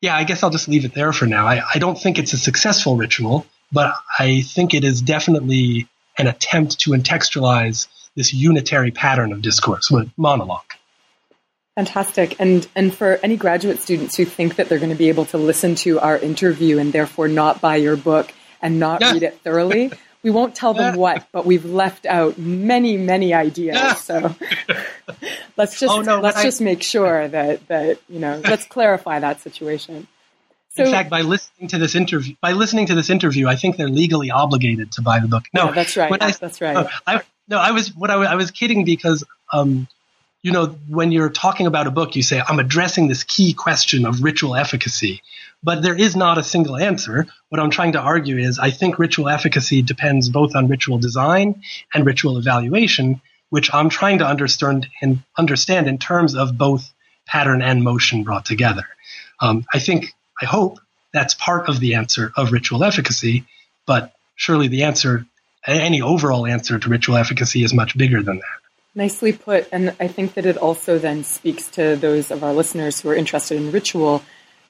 yeah, I guess I'll just leave it there for now. I, I don't think it's a successful ritual but I think it is definitely an attempt to entextualize this unitary pattern of discourse with monologue. Fantastic. And and for any graduate students who think that they're going to be able to listen to our interview and therefore not buy your book and not yeah. read it thoroughly, we won't tell them what, but we've left out many, many ideas. Yeah. So let's oh, just oh, no, let's I, just make sure that that you know let's clarify that situation. So, in fact, by listening to this interview, by listening to this interview, I think they're legally obligated to buy the book. No, yeah, that's right. I, that's right. Uh, I, no, I was what I, I was kidding because, um, you know, when you're talking about a book, you say I'm addressing this key question of ritual efficacy, but there is not a single answer. What I'm trying to argue is I think ritual efficacy depends both on ritual design and ritual evaluation, which I'm trying to understand and understand in terms of both pattern and motion brought together. Um, I think I hope that's part of the answer of ritual efficacy, but surely the answer, any overall answer to ritual efficacy is much bigger than that. Nicely put. And I think that it also then speaks to those of our listeners who are interested in ritual.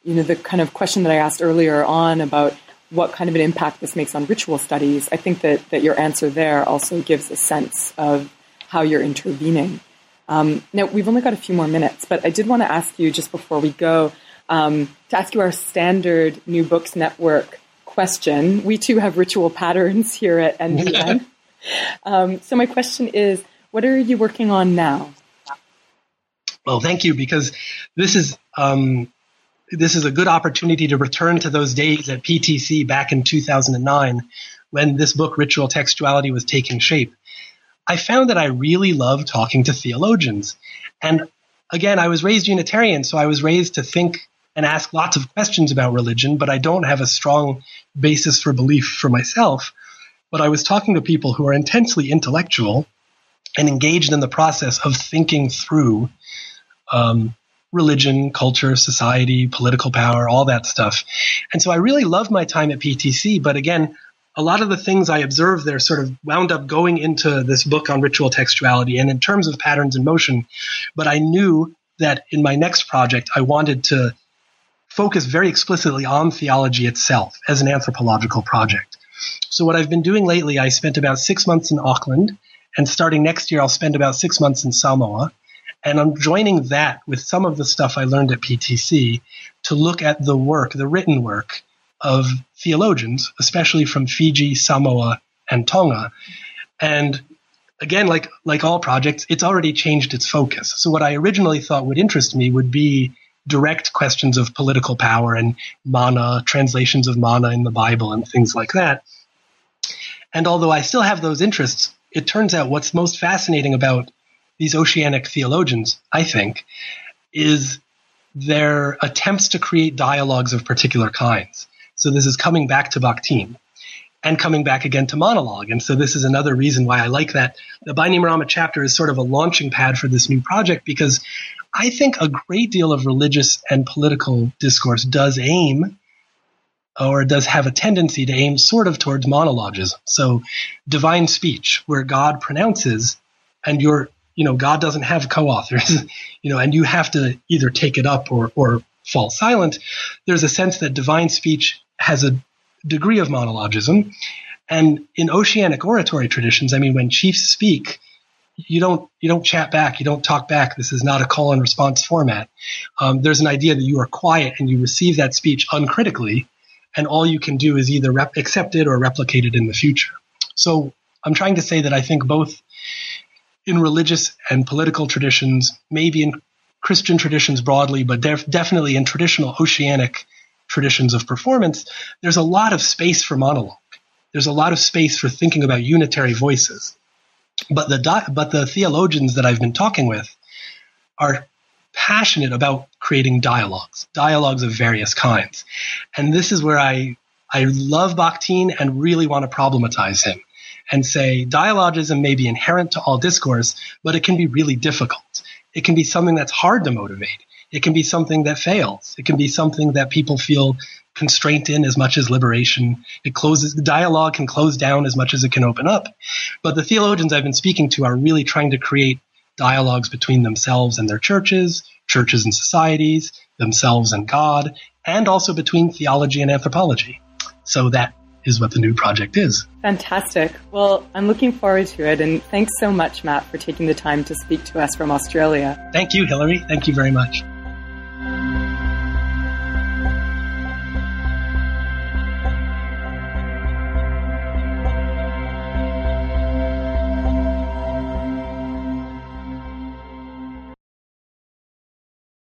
You know, the kind of question that I asked earlier on about what kind of an impact this makes on ritual studies, I think that, that your answer there also gives a sense of how you're intervening. Um, now, we've only got a few more minutes, but I did want to ask you just before we go um, to ask you our standard New Books Network question. We too have ritual patterns here at NBN. um, so my question is, what are you working on now? Well, thank you, because this is um, this is a good opportunity to return to those days at PTC back in 2009 when this book, Ritual Textuality, was taking shape. I found that I really love talking to theologians. And again, I was raised Unitarian, so I was raised to think and ask lots of questions about religion, but I don't have a strong basis for belief for myself. But I was talking to people who are intensely intellectual and engaged in the process of thinking through um, religion, culture, society, political power, all that stuff. And so I really loved my time at PTC. But again, a lot of the things I observed there sort of wound up going into this book on ritual textuality and in terms of patterns in motion. But I knew that in my next project, I wanted to focus very explicitly on theology itself as an anthropological project. So what I've been doing lately, I spent about six months in Auckland, and starting next year, I'll spend about six months in Samoa. And I'm joining that with some of the stuff I learned at PTC to look at the work, the written work of theologians, especially from Fiji, Samoa, and Tonga. And again, like like all projects, it's already changed its focus. So what I originally thought would interest me would be direct questions of political power and mana, translations of mana in the Bible and things like that. And although I still have those interests, it turns out what's most fascinating about these oceanic theologians, I think, is their attempts to create dialogues of particular kinds. So this is coming back to Bakhtin and coming back again to monologue. And so this is another reason why I like that. The Bainimarama chapter is sort of a launching pad for this new project because I think a great deal of religious and political discourse does aim or does have a tendency to aim sort of towards monologism. So divine speech, where God pronounces and you're, you know, God doesn't have co-authors, you know, and you have to either take it up or, or fall silent. There's a sense that divine speech has a degree of monologism. And in oceanic oratory traditions, I mean, when chiefs speak, you don't you don't chat back, you don't talk back. This is not a call and response format. Um, there's an idea that you are quiet and you receive that speech uncritically, and all you can do is either rep- accept it or replicate it in the future. So I'm trying to say that I think both in religious and political traditions, maybe in Christian traditions broadly, but def- definitely in traditional oceanic traditions of performance, there's a lot of space for monologue. There's a lot of space for thinking about unitary voices. But the but the theologians that I've been talking with are passionate about creating dialogues, dialogues of various kinds. And this is where I I love Bakhtin and really want to problematize him and say dialogism may be inherent to all discourse, but it can be really difficult. It can be something that's hard to motivate. It can be something that fails. It can be something that people feel constraint in as much as liberation. It closes, the dialogue can close down as much as it can open up. But the theologians I've been speaking to are really trying to create dialogues between themselves and their churches, churches and societies, themselves and God, and also between theology and anthropology. So that is what the new project is. Fantastic. Well, I'm looking forward to it. And thanks so much, Matt, for taking the time to speak to us from Australia. Thank you, Hilary. Thank you very much.